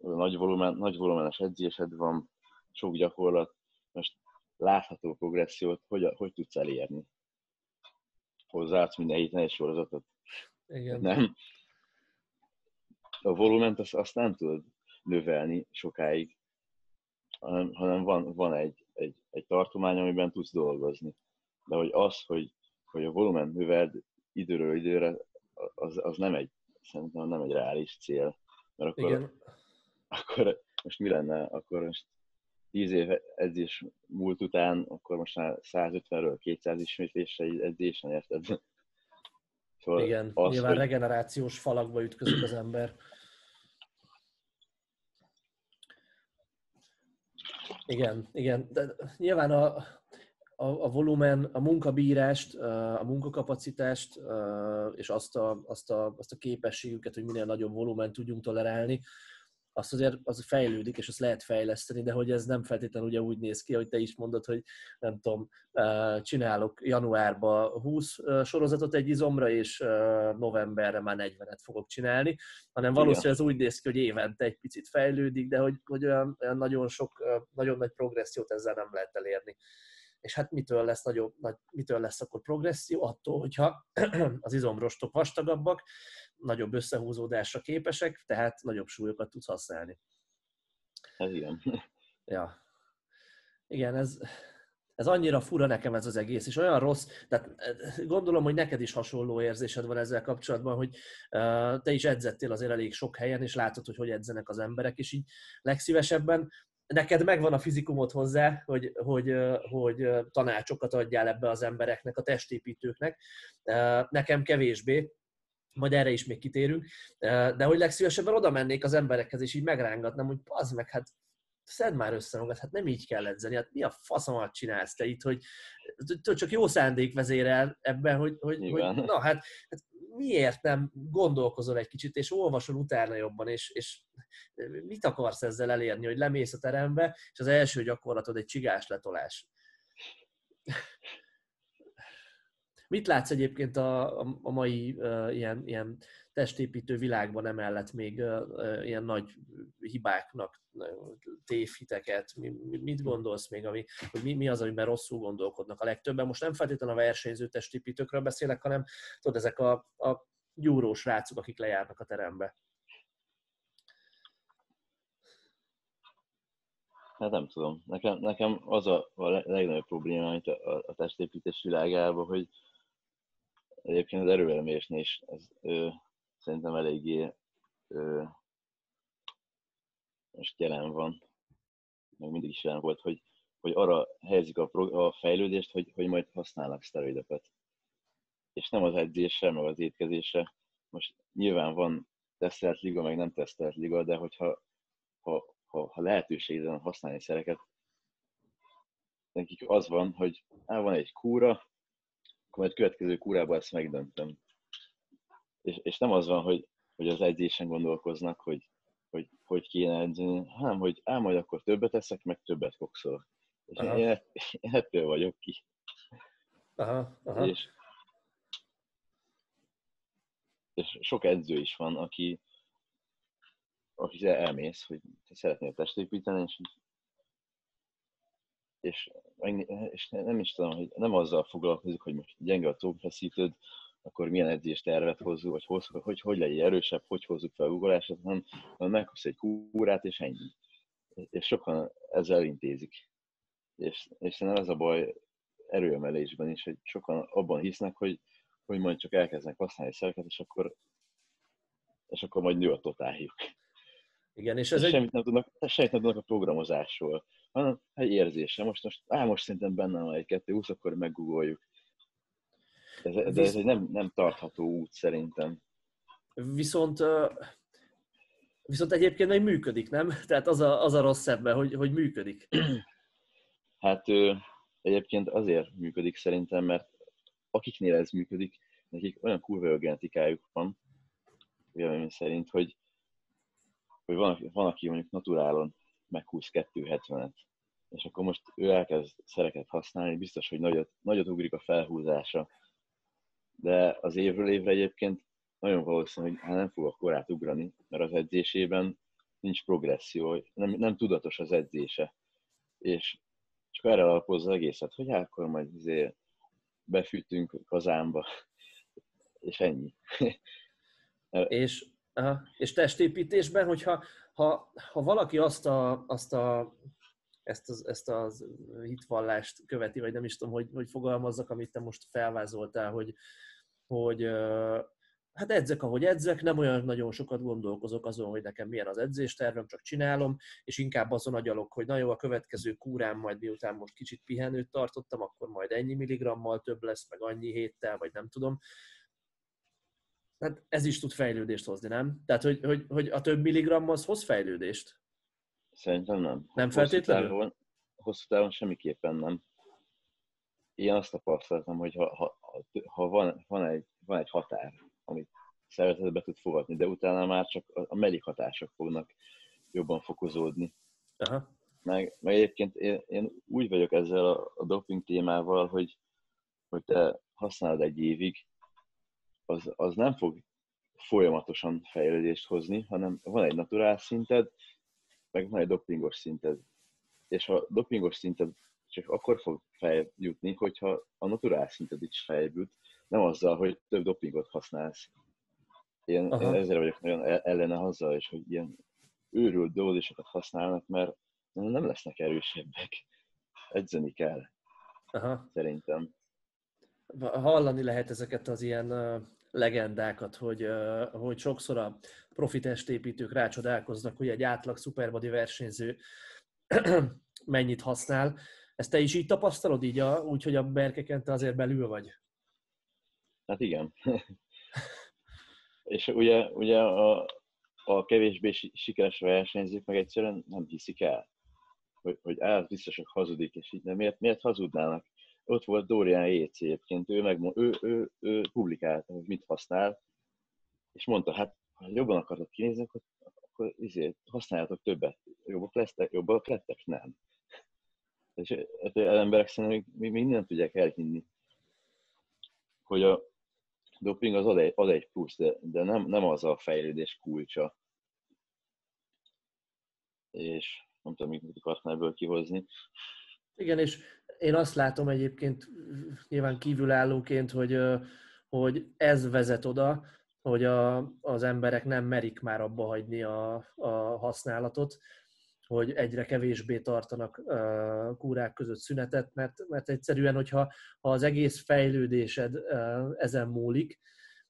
nagy, volumen, nagy volumenes edzésed van, sok gyakorlat, most látható progressziót hogy, hogy tudsz elérni? Hozzáadsz minden héten egy sorozatot? Igen. Nem. A volument azt, azt nem tudod növelni sokáig, hanem, hanem van, van egy, egy, egy tartomány, amiben tudsz dolgozni. De hogy az, hogy, hogy a volument növeld időről időre, az, az nem egy, szerintem nem egy reális cél. Mert akkor, Igen. akkor most mi lenne, akkor most 10 év edzés múlt után, akkor most már 150-ről 200 ismétlésre edzésen, érted? Szóval Igen, az, nyilván hogy... regenerációs falakba ütközik az ember. Igen, igen. De nyilván a, a, a volumen, a munkabírást, a munkakapacitást és azt a, azt, a, azt a képességüket, hogy minél nagyobb volumen tudjunk tolerálni, azt azért az fejlődik, és azt lehet fejleszteni, de hogy ez nem feltétlenül ugye úgy néz ki, hogy te is mondod, hogy nem tudom, csinálok januárban 20 sorozatot egy izomra, és novemberre már 40-et fogok csinálni, hanem valószínűleg ez úgy néz ki, hogy évente egy picit fejlődik, de hogy, hogy olyan, olyan nagyon sok, nagyon nagy progressziót ezzel nem lehet elérni. És hát mitől lesz, nagyobb, nagy, mitől lesz akkor progresszió? Attól, hogyha az izomrostok vastagabbak, nagyobb összehúzódásra képesek, tehát nagyobb súlyokat tudsz használni. Ez igen. Ja. Igen, ez, ez annyira fura nekem ez az egész, és olyan rossz, tehát eh, gondolom, hogy neked is hasonló érzésed van ezzel kapcsolatban, hogy uh, te is edzettél azért elég sok helyen, és látod, hogy hogy edzenek az emberek, és így legszívesebben neked megvan a fizikumot hozzá, hogy, hogy, hogy tanácsokat adjál ebbe az embereknek, a testépítőknek. Nekem kevésbé, majd erre is még kitérünk, de hogy legszívesebben oda mennék az emberekhez, és így megrángatnám, hogy az meg, hát szed már össze magad, hát nem így kell edzeni, hát mi a faszomat csinálsz te itt, hogy csak jó szándék vezérel ebben, hogy, hogy, hogy na hát, hát miért nem gondolkozol egy kicsit, és olvasol utána jobban, és, és mit akarsz ezzel elérni, hogy lemész a terembe, és az első gyakorlatod egy csigás letolás. Mit látsz egyébként a, a mai uh, ilyen, ilyen testépítő világban emellett még uh, ilyen nagy hibáknak, tévhiteket? Mi, mit gondolsz még, ami, hogy mi, mi az, amiben rosszul gondolkodnak a legtöbben? Most nem feltétlenül a versenyző testépítőkről beszélek, hanem tudod, ezek a, a gyúrós rácok, akik lejárnak a terembe. Hát nem tudom. Nekem, nekem az a, a legnagyobb probléma amit a, a testépítés világában, hogy egyébként az erőelemésnél is ez ö, szerintem eléggé ö, most jelen van, meg mindig is jelen volt, hogy, hogy arra helyezik a, a fejlődést, hogy, hogy majd használnak szteroidokat. És nem az edzésre, meg az étkezésre. Most nyilván van tesztelt liga, meg nem tesztelt liga, de hogyha ha, ha, ha lehetőség van használni szereket, nekik az van, hogy á, van egy kúra, akkor majd következő kúrában ezt megdöntöm. És, és nem az van, hogy, hogy az edzésen gondolkoznak, hogy hogy hogy kéne edzeni, hanem hogy ám majd akkor többet eszek, meg többet kokszolok. És aha. én, én ettől vagyok ki. Aha, aha. És, és sok edző is van, aki, aki elmész, hogy te szeretnél testépíteni, és, és, és nem is tudom, hogy nem azzal foglalkozik, hogy most gyenge a tókfeszítőd, akkor milyen edzést tervet hozzuk, vagy hoz, hogy, hogy legyen erősebb, hogy hozzuk fel a ugolását, hanem, hanem meghoz egy kúrát, és ennyi. És sokan ezzel intézik. És, és nem ez a baj erőemelésben is, hogy sokan abban hisznek, hogy, hogy majd csak elkezdenek használni szereket, és akkor, és akkor majd nő a totáljuk. Igen, és ez és egy... semmit, nem tudnak, semmit nem tudnak a programozásról, hanem egy érzése. Most, most, á, most szerintem benne van egy kettő 20 akkor meggugoljuk. Ez, de ez egy nem, nem tartható út szerintem. Viszont Viszont egyébként meg működik, nem? Tehát az a, az a rossz ebben, hogy, hogy működik. Hát egyébként azért működik szerintem, mert akiknél ez működik, nekik olyan kurva jó genetikájuk van, vélemény szerint, hogy, hogy van, van, aki mondjuk naturálon meghúz 270-et, és akkor most ő elkezd szereket használni, biztos, hogy nagyot, nagyot ugrik a felhúzása, de az évről évre egyébként nagyon valószínű, hogy hát nem fog korát ugrani, mert az edzésében nincs progresszió, nem, nem tudatos az edzése. És csak erre alapozza az egészet, hogy hát akkor majd azért befűtünk kazánba, és ennyi. és, aha, és testépítésben, hogyha ha, ha valaki azt a, azt a ezt az, ezt az hitvallást követi, vagy nem is tudom, hogy, hogy fogalmazzak, amit te most felvázoltál, hogy, hogy hát edzek, ahogy edzek, nem olyan nagyon sokat gondolkozok azon, hogy nekem milyen az edzéstervem, csak csinálom, és inkább azon agyalok, hogy na a következő kúrám majd miután most kicsit pihenőt tartottam, akkor majd ennyi milligrammal több lesz, meg annyi héttel, vagy nem tudom. Hát ez is tud fejlődést hozni, nem? Tehát, hogy, hogy, hogy a több milligram az hoz fejlődést? Szerintem nem. Nem feltétlenül? Hosszú távon, hosszú távon semmiképpen nem. Én azt tapasztaltam, hogy ha, ha, ha van, van, egy, van egy határ, amit szervezetet be tud fogadni, de utána már csak a, a mellékhatások fognak jobban fokozódni. Aha. Meg, meg egyébként én, én úgy vagyok ezzel a, a doping témával, hogy, hogy te használod egy évig, az, az nem fog folyamatosan fejlődést hozni, hanem van egy naturál szinted, meg van egy dopingos szinted. És a dopingos szinted csak akkor fog feljutni, hogyha a naturál szinted is feljut, nem azzal, hogy több dopingot használsz. Én, én ezért vagyok nagyon ellene azzal, és hogy ilyen őrült dózisokat használnak, mert nem lesznek erősebbek. Edzeni kell. Aha. Szerintem. Hallani lehet ezeket az ilyen legendákat, hogy, hogy sokszor a profi testépítők rácsodálkoznak, hogy egy átlag szuperbody versenyző mennyit használ. Ezt te is így tapasztalod, így a, úgy, hogy a berkeken te azért belül vagy? Hát igen. És ugye, ugye a, a kevésbé sikeres versenyzők meg egyszerűen nem hiszik el, hogy, hogy áll biztos, hogy hazudik, és így nem. Miért, miért hazudnának? Ott volt Dorian Yates egyébként, ő, meg, ő, ő, ő publikálta, hogy mit használ, és mondta, hát ha jobban akartok kinézni, akkor, akkor izé, használjátok többet. Jobbak lesztek, jobbak lettek? Nem. És hát, az emberek szerintem még, még nem tudják elhinni, hogy a doping az ad egy, ad egy plusz, de, de nem, nem az a fejlődés kulcsa. És nem tudom, mit akartam ebből kihozni. Igen, és én azt látom egyébként nyilván kívülállóként, hogy, hogy ez vezet oda, hogy a, az emberek nem merik már abba hagyni a, a használatot, hogy egyre kevésbé tartanak uh, kúrák között szünetet, mert, mert egyszerűen, hogyha ha az egész fejlődésed uh, ezen múlik,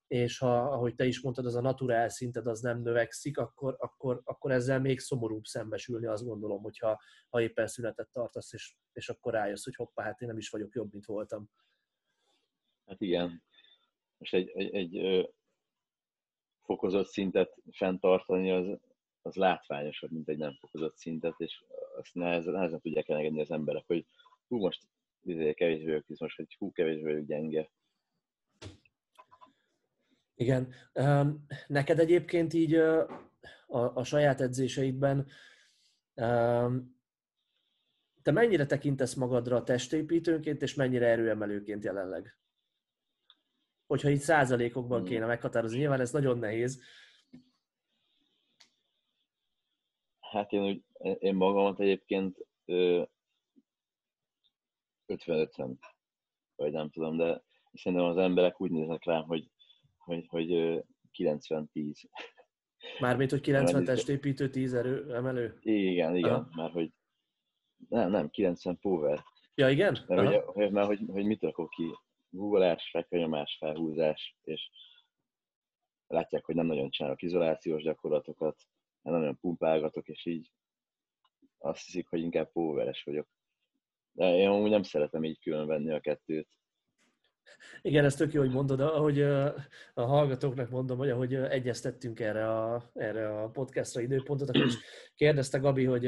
és ha, ahogy te is mondtad, az a naturál szinted az nem növekszik, akkor, akkor, akkor ezzel még szomorúbb szembesülni, azt gondolom, hogyha ha éppen szünetet tartasz, és, és akkor rájössz, hogy hoppá, hát én nem is vagyok jobb, mint voltam. Hát igen. Most egy, egy, egy fokozott szintet fenntartani, az, az látványosabb, mint egy nem fokozott szintet, és azt nehezen, nehezen tudják elengedni az emberek, hogy hú, most izé, kevésbé vagyok most, hogy hú, kevésbé vagyok gyenge. Igen. Neked egyébként így a, a saját edzéseidben te mennyire tekintesz magadra testépítőnként, és mennyire erőemelőként jelenleg? hogyha itt százalékokban hmm. kéne meghatározni. Nyilván ez nagyon nehéz. Hát én, úgy, én magamat egyébként 50-50, vagy nem tudom, de szerintem az emberek úgy néznek rám, hogy, hogy, hogy 90-10. Mármint, hogy 90 testépítő, 10 erő emelő? Igen, igen, Aha. mert hogy nem, nem, 90 power. Ja, igen? Mert, hogy, mert hogy, hogy mit rakok ki googleás, fekvenyomás, felhúzás, és látják, hogy nem nagyon csinálok izolációs gyakorlatokat, nem nagyon pumpálgatok, és így azt hiszik, hogy inkább poweres vagyok. De én úgy nem szeretem így külön venni a kettőt. Igen, ez tök jó, hogy mondod, ahogy a hallgatóknak mondom, hogy ahogy egyeztettünk erre a, erre a podcastra időpontot, akkor is kérdezte Gabi, hogy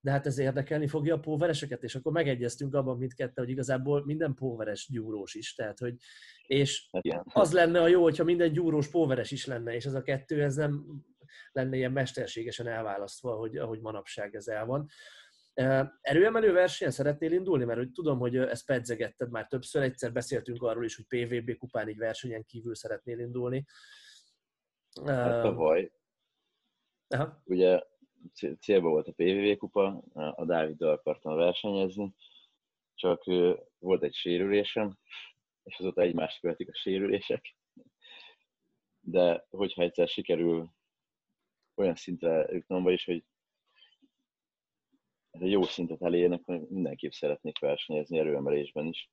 de hát ez érdekelni fogja a póvereseket, és akkor megegyeztünk abban mindketten, hogy igazából minden póveres gyúrós is, tehát hogy és hát az lenne a jó, hogyha minden gyúrós póveres is lenne, és ez a kettő, ez nem lenne ilyen mesterségesen elválasztva, ahogy, ahogy manapság ez el van. Erőemelő versenyen szeretnél indulni? Mert hogy tudom, hogy ezt pedzegetted már többször, egyszer beszéltünk arról is, hogy PVB kupán így versenyen kívül szeretnél indulni. Hát tavaly. Aha. Ugye célba volt a PVV kupa, a Dáviddal akartam versenyezni, csak volt egy sérülésem, és azóta egymást követik a sérülések. De hogyha egyszer sikerül olyan szintre jutnom, vagyis, hogy ez egy jó szintet elérnek, hogy mindenképp szeretnék versenyezni erőemelésben is.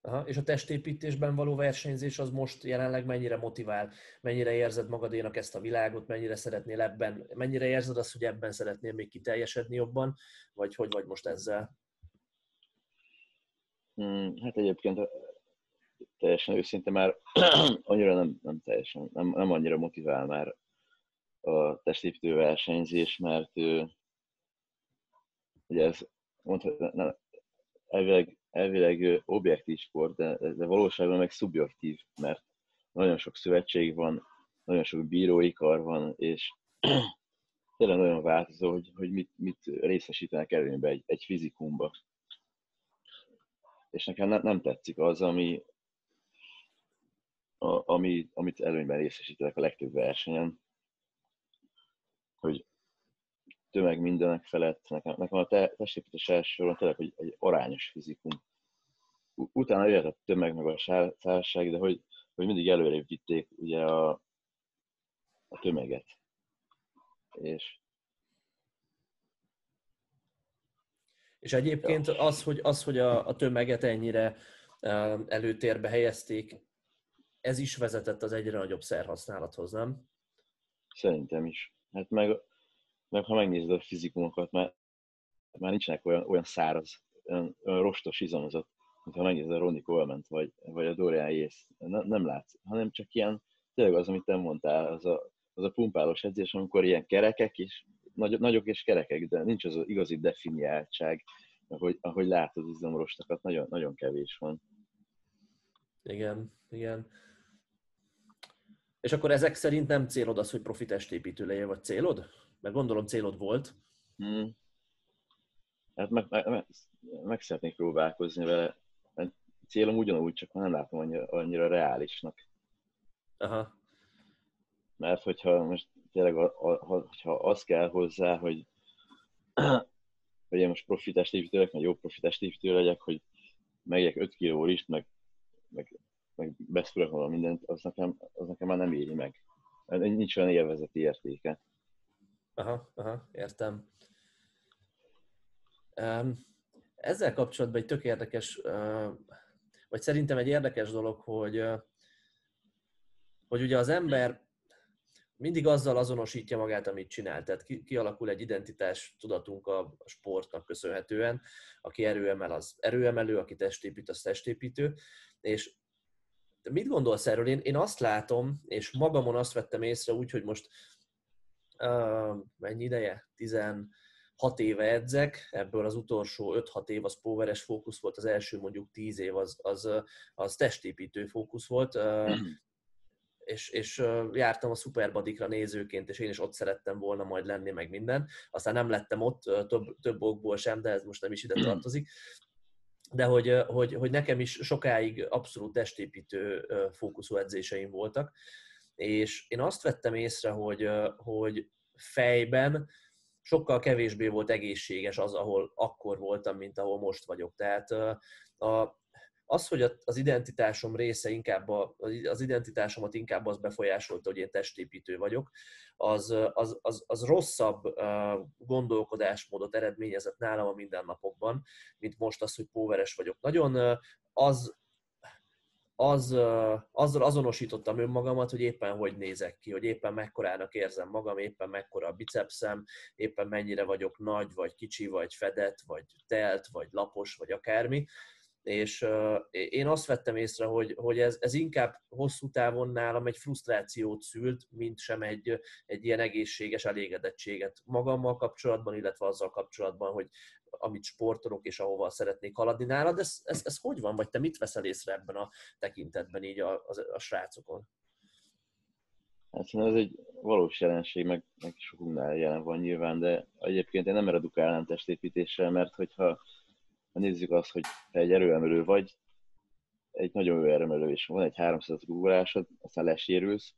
Aha, és a testépítésben való versenyzés az most jelenleg mennyire motivál? Mennyire érzed magadénak ezt a világot? Mennyire szeretnél ebben? Mennyire érzed azt, hogy ebben szeretnél még kiteljesedni jobban? Vagy hogy vagy most ezzel? Hmm, hát egyébként teljesen őszinte már annyira nem, nem teljesen, nem, nem annyira motivál már a testépítő versenyzés, mert ugye ez mondhatni, elvileg, elvileg objektív sport, de, de valóságban meg szubjektív, mert nagyon sok szövetség van, nagyon sok bírói kar van, és tényleg nagyon változó, hogy, hogy mit, mit részesítenek előnybe egy, egy fizikumba. És nekem ne, nem tetszik az, ami, a, ami, amit előnyben részesítenek a legtöbb versenyen, hogy tömeg mindenek felett, nekem, nekem a testépítés elsősorban tényleg hogy egy arányos fizikum. Utána jöhet a tömeg meg a szárság, de hogy, hogy mindig előrébb vitték ugye a, a tömeget. És És egyébként az, hogy, az, hogy a, a tömeget ennyire előtérbe helyezték, ez is vezetett az egyre nagyobb szerhasználathoz, nem? Szerintem is. Hát meg meg ha megnézed a fizikumokat, már, már nincsenek olyan, olyan száraz, olyan, olyan rostos izomozott, mint ha megnézed a Ronnie coleman vagy, vagy a Dorian Yates. Ne, nem látsz, hanem csak ilyen, tényleg az, amit te mondtál, az a, az a pumpálós edzés, amikor ilyen kerekek, és nagy, nagyok és kerekek, de nincs az, az igazi definiáltság, ahogy, ahogy látod az izomrostakat, nagyon, nagyon kevés van. Igen, igen. És akkor ezek szerint nem célod az, hogy profi testépítő legyen, vagy célod? Mert gondolom célod volt. Hmm. Hát meg, meg, meg, meg szeretnék próbálkozni vele. Hát célom ugyanúgy, csak nem látom annyira, annyira reálisnak. Aha. Mert hogyha most tényleg a, a, hogyha az kell hozzá, hogy, hogy én most profi testépítő legyek, meg jó profi testépítő legyek, hogy megyek 5 kiló is, meg, meg, meg beszúrok valami mindent, az nekem, az nekem már nem éri meg. Nincs olyan élvezeti értéke. Aha, aha, értem. Ezzel kapcsolatban egy tök érdekes, vagy szerintem egy érdekes dolog, hogy, hogy ugye az ember mindig azzal azonosítja magát, amit csinál. Tehát kialakul egy identitás tudatunk a sportnak köszönhetően. Aki erőemel, az erőemelő, aki testépít, az testépítő. És mit gondolsz erről? Én, én azt látom, és magamon azt vettem észre úgy, hogy most mennyi ideje? 16 éve edzek, ebből az utolsó 5-6 év az póveres fókusz volt, az első mondjuk 10 év az, az, az testépítő fókusz volt, és, és jártam a szuperbadikra nézőként, és én is ott szerettem volna majd lenni, meg minden. Aztán nem lettem ott, több, több okból sem, de ez most nem is ide tartozik. De hogy, hogy, hogy nekem is sokáig abszolút testépítő fókuszú edzéseim voltak, és én azt vettem észre, hogy, hogy fejben sokkal kevésbé volt egészséges az, ahol akkor voltam, mint ahol most vagyok. Tehát a, az, hogy az identitásom része inkább, a, az identitásomat inkább az befolyásolta, hogy én testépítő vagyok, az, az, az, az rosszabb gondolkodásmódot eredményezett nálam a mindennapokban, mint most az, hogy póveres vagyok. Nagyon az az, azzal azonosítottam önmagamat, hogy éppen hogy nézek ki, hogy éppen mekkorának érzem magam, éppen mekkora a bicepszem, éppen mennyire vagyok nagy, vagy kicsi, vagy fedett, vagy telt, vagy lapos, vagy akármi. és én azt vettem észre, hogy, hogy ez, ez inkább hosszú távon nálam egy frusztrációt szült, mint sem egy, egy ilyen egészséges elégedettséget magammal kapcsolatban, illetve azzal kapcsolatban, hogy amit sportolok és ahova szeretnék haladni nálad. Ez, ez, ez hogy van, vagy te mit veszel észre ebben a tekintetben így a, a, a srácokon? Hát ez egy valós jelenség, meg, meg sokunknál jelen van nyilván, de egyébként én nem redukálnám testépítéssel, mert hogyha ha nézzük azt, hogy te egy erőemelő vagy, egy nagyon jó erőemelő, és van egy 300 rúgolásod, aztán lesérülsz,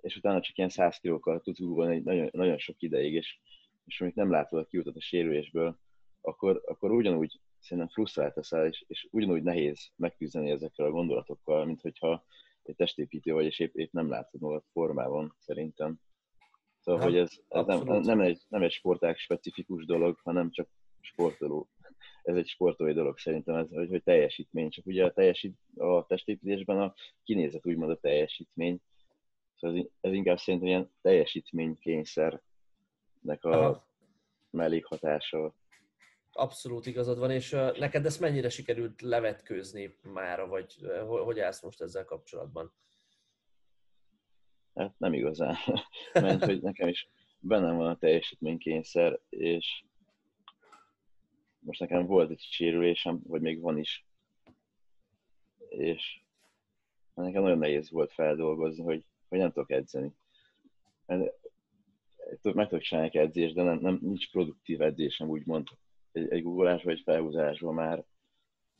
és utána csak ilyen 100 kilókkal tudsz rúgolni nagyon, nagyon sok ideig, és, és amit nem látod a kiutat a sérülésből, akkor, akkor ugyanúgy szerintem frusztrált leszel, és, és ugyanúgy nehéz megküzdeni ezekkel a gondolatokkal, mint hogyha egy testépítő vagy, és épp, épp nem látod magad formában, szerintem. Szóval, nem, hogy ez, ez nem, nem, egy, nem egy sportág specifikus dolog, hanem csak sportoló. Ez egy sportolói dolog szerintem, ez, hogy, hogy teljesítmény. Csak ugye a, teljesít, a testépítésben a kinézet úgymond a teljesítmény. Szóval ez, ez inkább szerintem ilyen teljesítménykényszernek a mellékhatása. Abszolút igazad van, és neked ezt mennyire sikerült levetkőzni mára, vagy hogy állsz most ezzel kapcsolatban? Hát nem igazán, mert hogy nekem is bennem van a teljesítménykényszer, és most nekem volt egy sérülésem, vagy még van is, és nekem nagyon nehéz volt feldolgozni, hogy, hogy nem tudok edzeni. Meg tudok csinálni edzést, de nem, nem, nincs produktív edzésem, úgymond egy, egy googolás vagy felhúzásban már,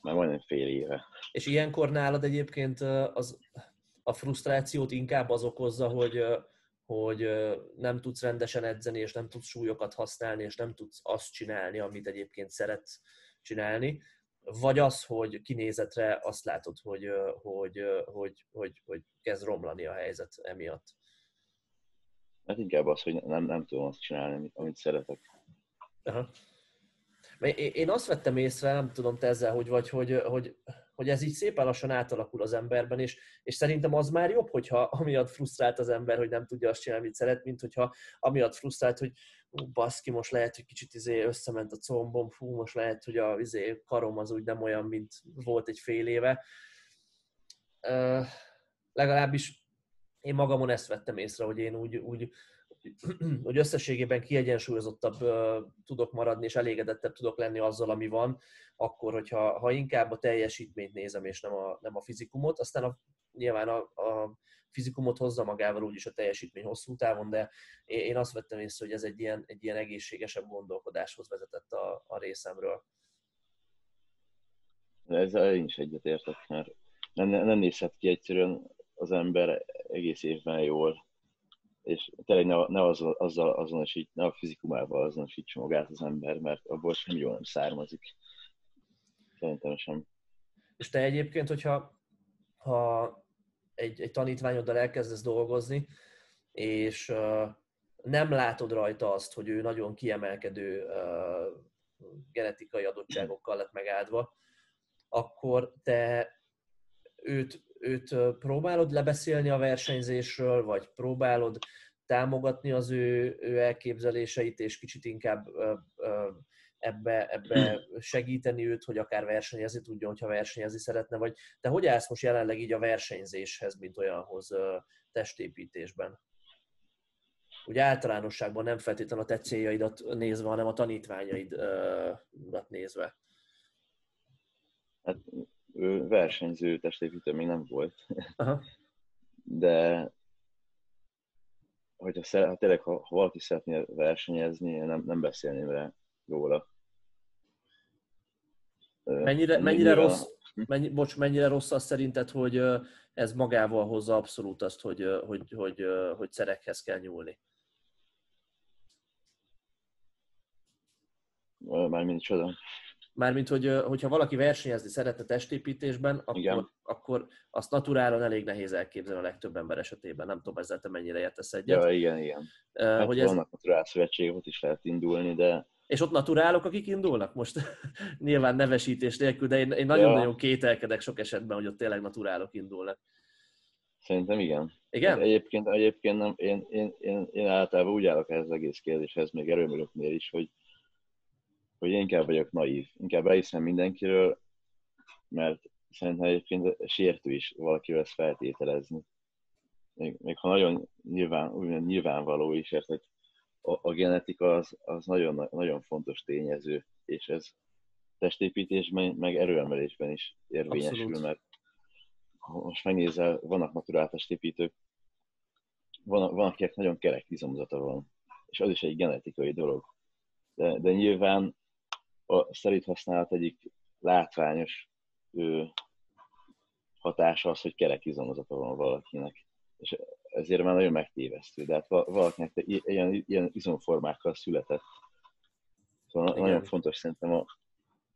már majdnem fél éve. És ilyenkor nálad egyébként az, a frusztrációt inkább az okozza, hogy, hogy nem tudsz rendesen edzeni, és nem tudsz súlyokat használni, és nem tudsz azt csinálni, amit egyébként szeretsz csinálni, vagy az, hogy kinézetre azt látod, hogy, hogy, hogy, hogy, hogy kezd romlani a helyzet emiatt. Hát inkább az, hogy nem, nem tudom azt csinálni, amit, amit szeretek. Aha. Én azt vettem észre, nem tudom te ezzel, hogy vagy, hogy, hogy, hogy ez így szépen lassan átalakul az emberben, és, és szerintem az már jobb, hogyha amiatt frusztrált az ember, hogy nem tudja azt csinálni, amit szeret, mint hogyha amiatt frusztrált, hogy ú, baszki, most lehet, hogy kicsit izé összement a combom, fú, most lehet, hogy a izé, karom az úgy nem olyan, mint volt egy fél éve. Uh, legalábbis én magamon ezt vettem észre, hogy én úgy, úgy hogy összességében kiegyensúlyozottabb tudok maradni, és elégedettebb tudok lenni azzal, ami van, akkor, hogyha ha inkább a teljesítményt nézem, és nem a, nem a fizikumot, aztán a, nyilván a, a fizikumot hozza magával úgyis a teljesítmény hosszú távon, de én azt vettem észre, hogy ez egy ilyen, egy ilyen egészségesebb gondolkodáshoz vezetett a, a részemről. Ezzel én is egyetértek, mert nem, nem nézhet ki egyszerűen az ember egész évben jól, és tényleg ne, ne azzal, azzal azonosít, ne a fizikumával azonosítsa magát az ember, mert abból sem jól nem származik. Szerintem sem. És te egyébként, hogyha ha egy, egy tanítványoddal elkezdesz dolgozni, és uh, nem látod rajta azt, hogy ő nagyon kiemelkedő uh, genetikai adottságokkal lett megáldva, akkor te őt őt próbálod lebeszélni a versenyzésről, vagy próbálod támogatni az ő, ő elképzeléseit, és kicsit inkább ebbe, ebbe segíteni őt, hogy akár versenyezni tudjon, hogyha versenyezni szeretne, vagy te hogy állsz most jelenleg így a versenyzéshez, mint olyanhoz testépítésben? Úgy általánosságban nem feltétlenül a te céljaidat nézve, hanem a tanítványaidat nézve. Hát versenyző testépítő még nem volt. Aha. De hogyha szere, ha tényleg, ha, ha valaki szeretné versenyezni, nem, nem beszélném rá róla. Mennyire, mennyire rossz, mennyi, bocs, mennyire rossz az szerinted, hogy ez magával hozza abszolút azt, hogy, hogy, hogy, hogy szerekhez kell nyúlni? Mármint csoda. Mármint, hogy, hogyha valaki versenyezni szeretne testépítésben, akkor, akkor azt naturálon elég nehéz elképzelni a legtöbb ember esetében. Nem tudom, ezzel te mennyire értesz egyet. Ja, igen, igen. Uh, hát hogy vannak ez... naturál szövetségek, ott is lehet indulni, de... És ott naturálok, akik indulnak most? Nyilván nevesítés nélkül, de én, én nagyon-nagyon ja. kételkedek sok esetben, hogy ott tényleg naturálok indulnak. Szerintem igen. Igen? Hát egyébként, egyébként nem, én, én, én, én általában úgy állok ehhez az egész kérdéshez, még erőműlöknél is, hogy hogy én inkább vagyok naív. Inkább elhiszem mindenkiről, mert szerintem egyébként sértő is valakivel ezt feltételezni. Még, még ha nagyon nyilván, nyilvánvaló is, hogy a, a genetika az, az nagyon, nagyon fontos tényező, és ez testépítésben, meg erőemelésben is érvényesül, Abszolút. mert ha most megnézel, vannak naturál testépítők, van, van akinek nagyon kerek izomzata van, és az is egy genetikai dolog. De, de nyilván a szerint használat egyik látványos ő, hatása az, hogy kerek izomzata van valakinek. És ezért már nagyon megtévesztő. De hát valakinek ilyen, ilyen izomformákkal született. Szóval Igen. nagyon fontos szerintem a,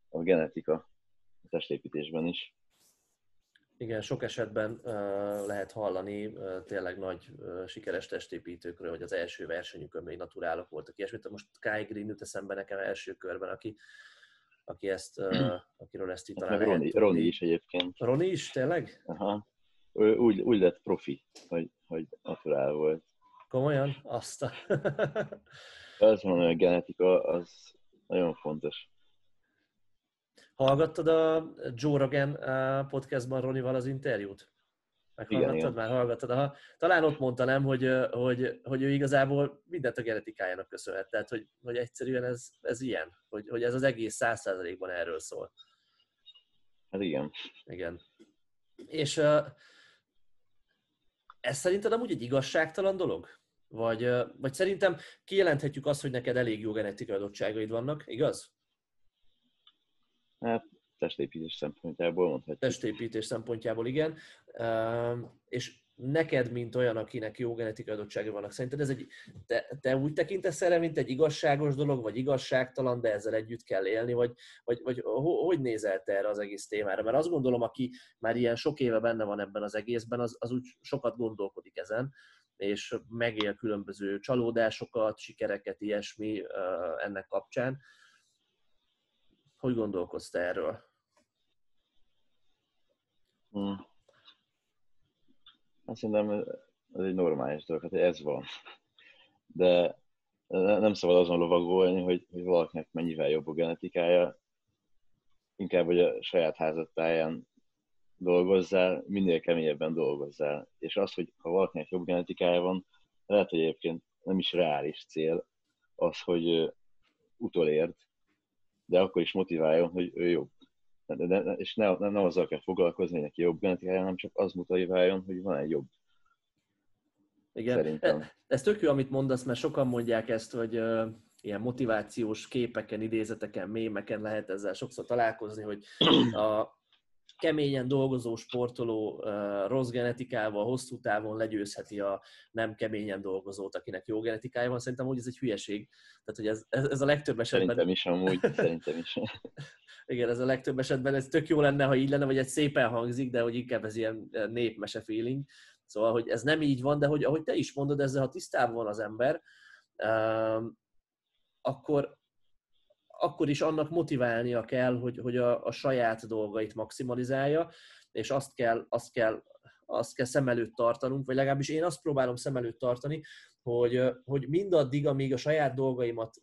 a genetika a testépítésben is. Igen, sok esetben uh, lehet hallani uh, tényleg nagy uh, sikeres testépítőkről, hogy az első versenyükön még naturálok voltak. Ilyesmit most Kai Green jut eszembe nekem első körben, aki, aki ezt, uh, akiről ezt itt talán Roni, Roni is egyébként. Roni is, tényleg? Aha. Úgy, úgy lett profi, hogy, hogy naturál volt. Komolyan? Azt a... az van, hogy a genetika az nagyon fontos. Hallgattad a Joe Rogan podcastban Ronival az interjút? Meghallgattad igen, már? Hallgattad? Aha. Talán ott mondta nem, hogy, hogy, hogy ő igazából mindent a genetikájának köszönhet. Tehát, hogy, hogy egyszerűen ez, ez ilyen, hogy, hogy ez az egész száz százalékban erről szól. Hát igen. Igen. És ez szerinted amúgy egy igazságtalan dolog? Vagy, vagy szerintem kijelenthetjük azt, hogy neked elég jó genetikai adottságaid vannak, igaz? Hát testépítés szempontjából mondhatjuk. Testépítés szempontjából igen. És neked, mint olyan, akinek jó genetikai adottságai vannak, szerinted ez egy, te, te úgy tekintesz erre, mint egy igazságos dolog, vagy igazságtalan, de ezzel együtt kell élni, vagy, vagy, vagy hogy nézel te erre az egész témára? Mert azt gondolom, aki már ilyen sok éve benne van ebben az egészben, az, az úgy sokat gondolkodik ezen, és megél különböző csalódásokat, sikereket, ilyesmi ennek kapcsán. Hogy gondolkozz te erről? Hmm. Azt szerintem ez egy normális dolog, hát ez van. De nem szabad azon lovagolni, hogy, hogy valakinek mennyivel jobb a genetikája, inkább, hogy a saját házattáján dolgozzál, minél keményebben dolgozzál. És az, hogy ha valakinek jobb genetikája van, lehet, hogy egyébként nem is reális cél az, hogy utolérd, de akkor is motiváljon, hogy ő jobb. De, de, de, és ne, nem, nem azzal kell foglalkozni, hogy neki jobb genetikája, hanem csak az motiváljon, hogy van egy jobb. Igen, Szerintem. E, ez tök jó, amit mondasz, mert sokan mondják ezt, hogy uh, ilyen motivációs képeken, idézeteken, mémeken lehet ezzel sokszor találkozni, hogy a, keményen dolgozó sportoló rossz genetikával hosszú távon legyőzheti a nem keményen dolgozót, akinek jó genetikája van. Szerintem úgy ez egy hülyeség. Tehát, hogy ez, ez, ez a legtöbb esetben... Szerintem is amúgy, szerintem is. Igen, ez a legtöbb esetben, ez tök jó lenne, ha így lenne, vagy egy szépen hangzik, de hogy inkább ez ilyen népmese feeling. Szóval, hogy ez nem így van, de hogy ahogy te is mondod, ezzel ha tisztában van az ember, akkor, akkor is annak motiválnia kell, hogy, hogy a, a saját dolgait maximalizálja, és azt kell, azt kell azt kell szem előtt tartanunk, vagy legalábbis én azt próbálom szem előtt tartani, hogy, hogy mindaddig, amíg a saját dolgaimat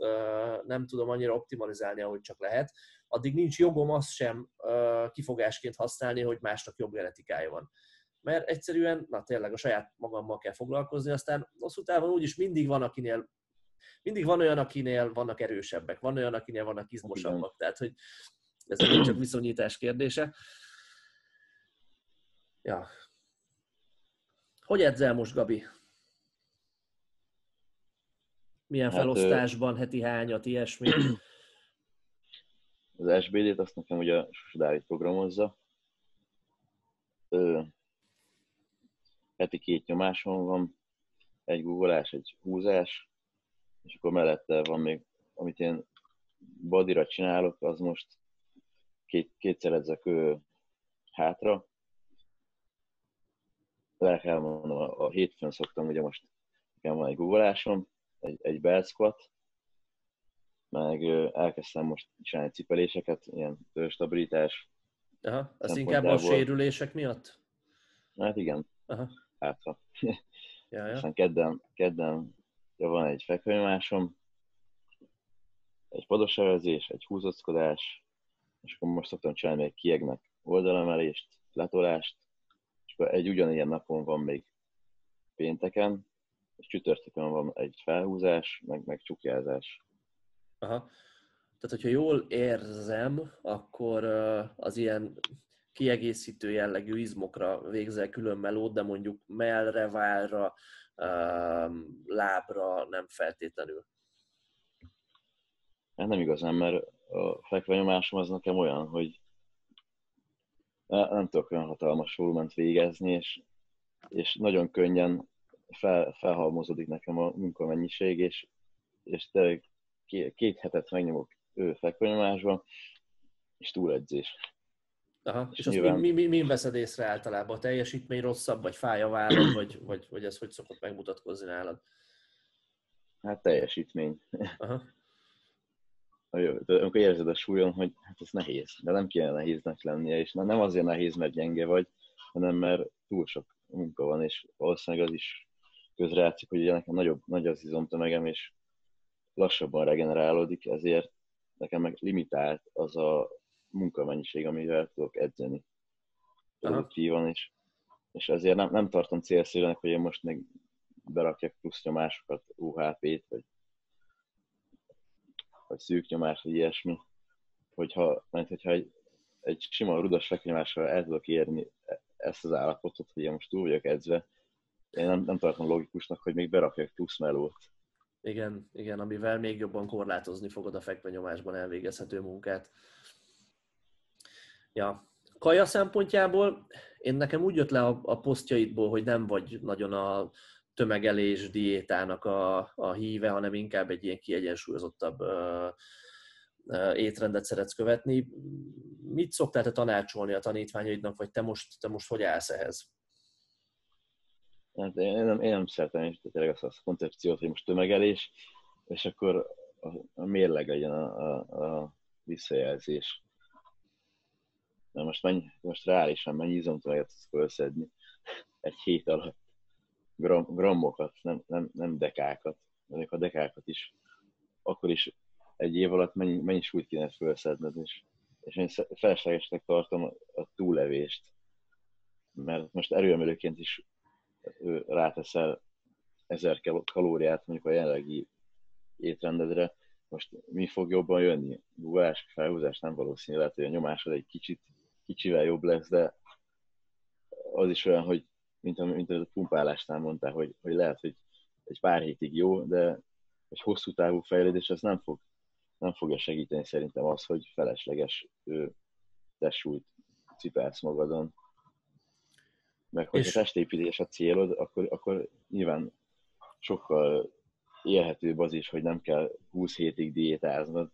nem tudom annyira optimalizálni, ahogy csak lehet, addig nincs jogom azt sem kifogásként használni, hogy másnak jobb genetikája van. Mert egyszerűen, na tényleg a saját magammal kell foglalkozni, aztán hosszú távon úgyis mindig van, akinél mindig van olyan, akinél vannak erősebbek, van olyan, akinél vannak izmosabbak, tehát hogy ez nem csak viszonyítás kérdése. Ja. Hogy edzel most, Gabi? Milyen hát, felosztásban, heti hányat, ilyesmi? Az SBD-t azt nekem ugye Susa Dávid programozza. Ö, heti két nyomáson van, egy googolás, egy húzás, és akkor mellette van még, amit én badira csinálok, az most két, kétszer ő hátra. Le kell mondom, a, a hétfőn szoktam, ugye most nekem van egy guggolásom, egy, egy belt squat, meg elkezdtem most csinálni cipeléseket, ilyen stabilitás. Aha, az inkább a sérülések miatt? Hát igen, Aha. hátra. Ja, ja. Aztán kedden, kedden ja, van egy fekvőmásom, egy pados evezés, egy húzockodás, és akkor most szoktam csinálni egy kiegnek oldalemelést, letolást, és akkor egy ugyanilyen napon van még pénteken, és csütörtökön van egy felhúzás, meg, meg csukjázás. Aha. Tehát, hogyha jól érzem, akkor az ilyen kiegészítő jellegű izmokra végzel külön melót, de mondjuk mellre, válra, lábra nem feltétlenül. Hát nem igazán, mert a fekvenyomásom az nekem olyan, hogy nem tudok olyan hatalmas volument végezni, és, és nagyon könnyen fel, felhalmozódik nekem a munkamennyiség, és, és te két hetet megnyomok fekvenyomásban, és túledzés. Aha, és, és azt nyilván... mi, mi, mi, veszed észre általában? A teljesítmény rosszabb, vagy fáj a vállad, vagy, vagy, vagy ez hogy szokott megmutatkozni nálad? Hát teljesítmény. Aha. Amikor érzed a súlyon, hogy hát ez nehéz, de nem kéne nehéznek lennie, és nem azért nehéz, mert gyenge vagy, hanem mert túl sok munka van, és valószínűleg az is közrejátszik, hogy ugye nekem nagyobb, nagy az izomtömegem, és lassabban regenerálódik, ezért nekem meg limitált az a munkamennyiség, amivel tudok edzeni produktívan, és, és ezért nem, nem tartom célszerűnek, hogy én most meg berakjak plusz nyomásokat, UHP-t, vagy, vagy szűk nyomás, vagy ilyesmi. Hogyha, mert hogyha egy, egy sima rudas fekvenyomással el tudok érni ezt az állapotot, hogy én most túl vagyok edzve, én nem, nem tartom logikusnak, hogy még berakjak plusz melót. Igen, igen, amivel még jobban korlátozni fogod a fekvenyomásban elvégezhető munkát. Ja, kaja szempontjából én nekem úgy jött le a, a posztjaidból, hogy nem vagy nagyon a tömegelés diétának a, a híve, hanem inkább egy ilyen kiegyensúlyozottabb ö, ö, étrendet szeretsz követni. Mit szoktál te tanácsolni a tanítványaidnak, vagy te most, te most hogy állsz ehhez? Hát én, nem, én nem szeretem is tényleg azt a koncepciót, hogy most tömegelés, és akkor a, a mérleg legyen a, a, a visszajelzés. Na most, mennyi, most reálisan mennyi izomtömeget tudsz felszedni egy hét alatt? Gram, grammokat, nem, nem, nem dekákat. Még a dekákat is, akkor is egy év alatt mennyi, mennyi súlyt kéne felszedned, és, és én feleslegesnek tartom a, túlevést. Mert most erőemelőként is ráteszel ezer kalóriát mondjuk a jelenlegi étrendedre, most mi fog jobban jönni? Gugolás, felhúzás nem valószínű, lehet, hogy a nyomásod egy kicsit, kicsivel jobb lesz, de az is olyan, hogy mint, mint a pumpálásnál mondtál, hogy, hogy lehet, hogy egy pár hétig jó, de egy hosszú távú fejlődés az nem fog nem fogja segíteni szerintem az, hogy felesleges testsúlyt cipelsz magadon. Meg hogy és... a testépítés a célod, akkor, akkor nyilván sokkal élhetőbb az is, hogy nem kell 20 hétig diétáznod,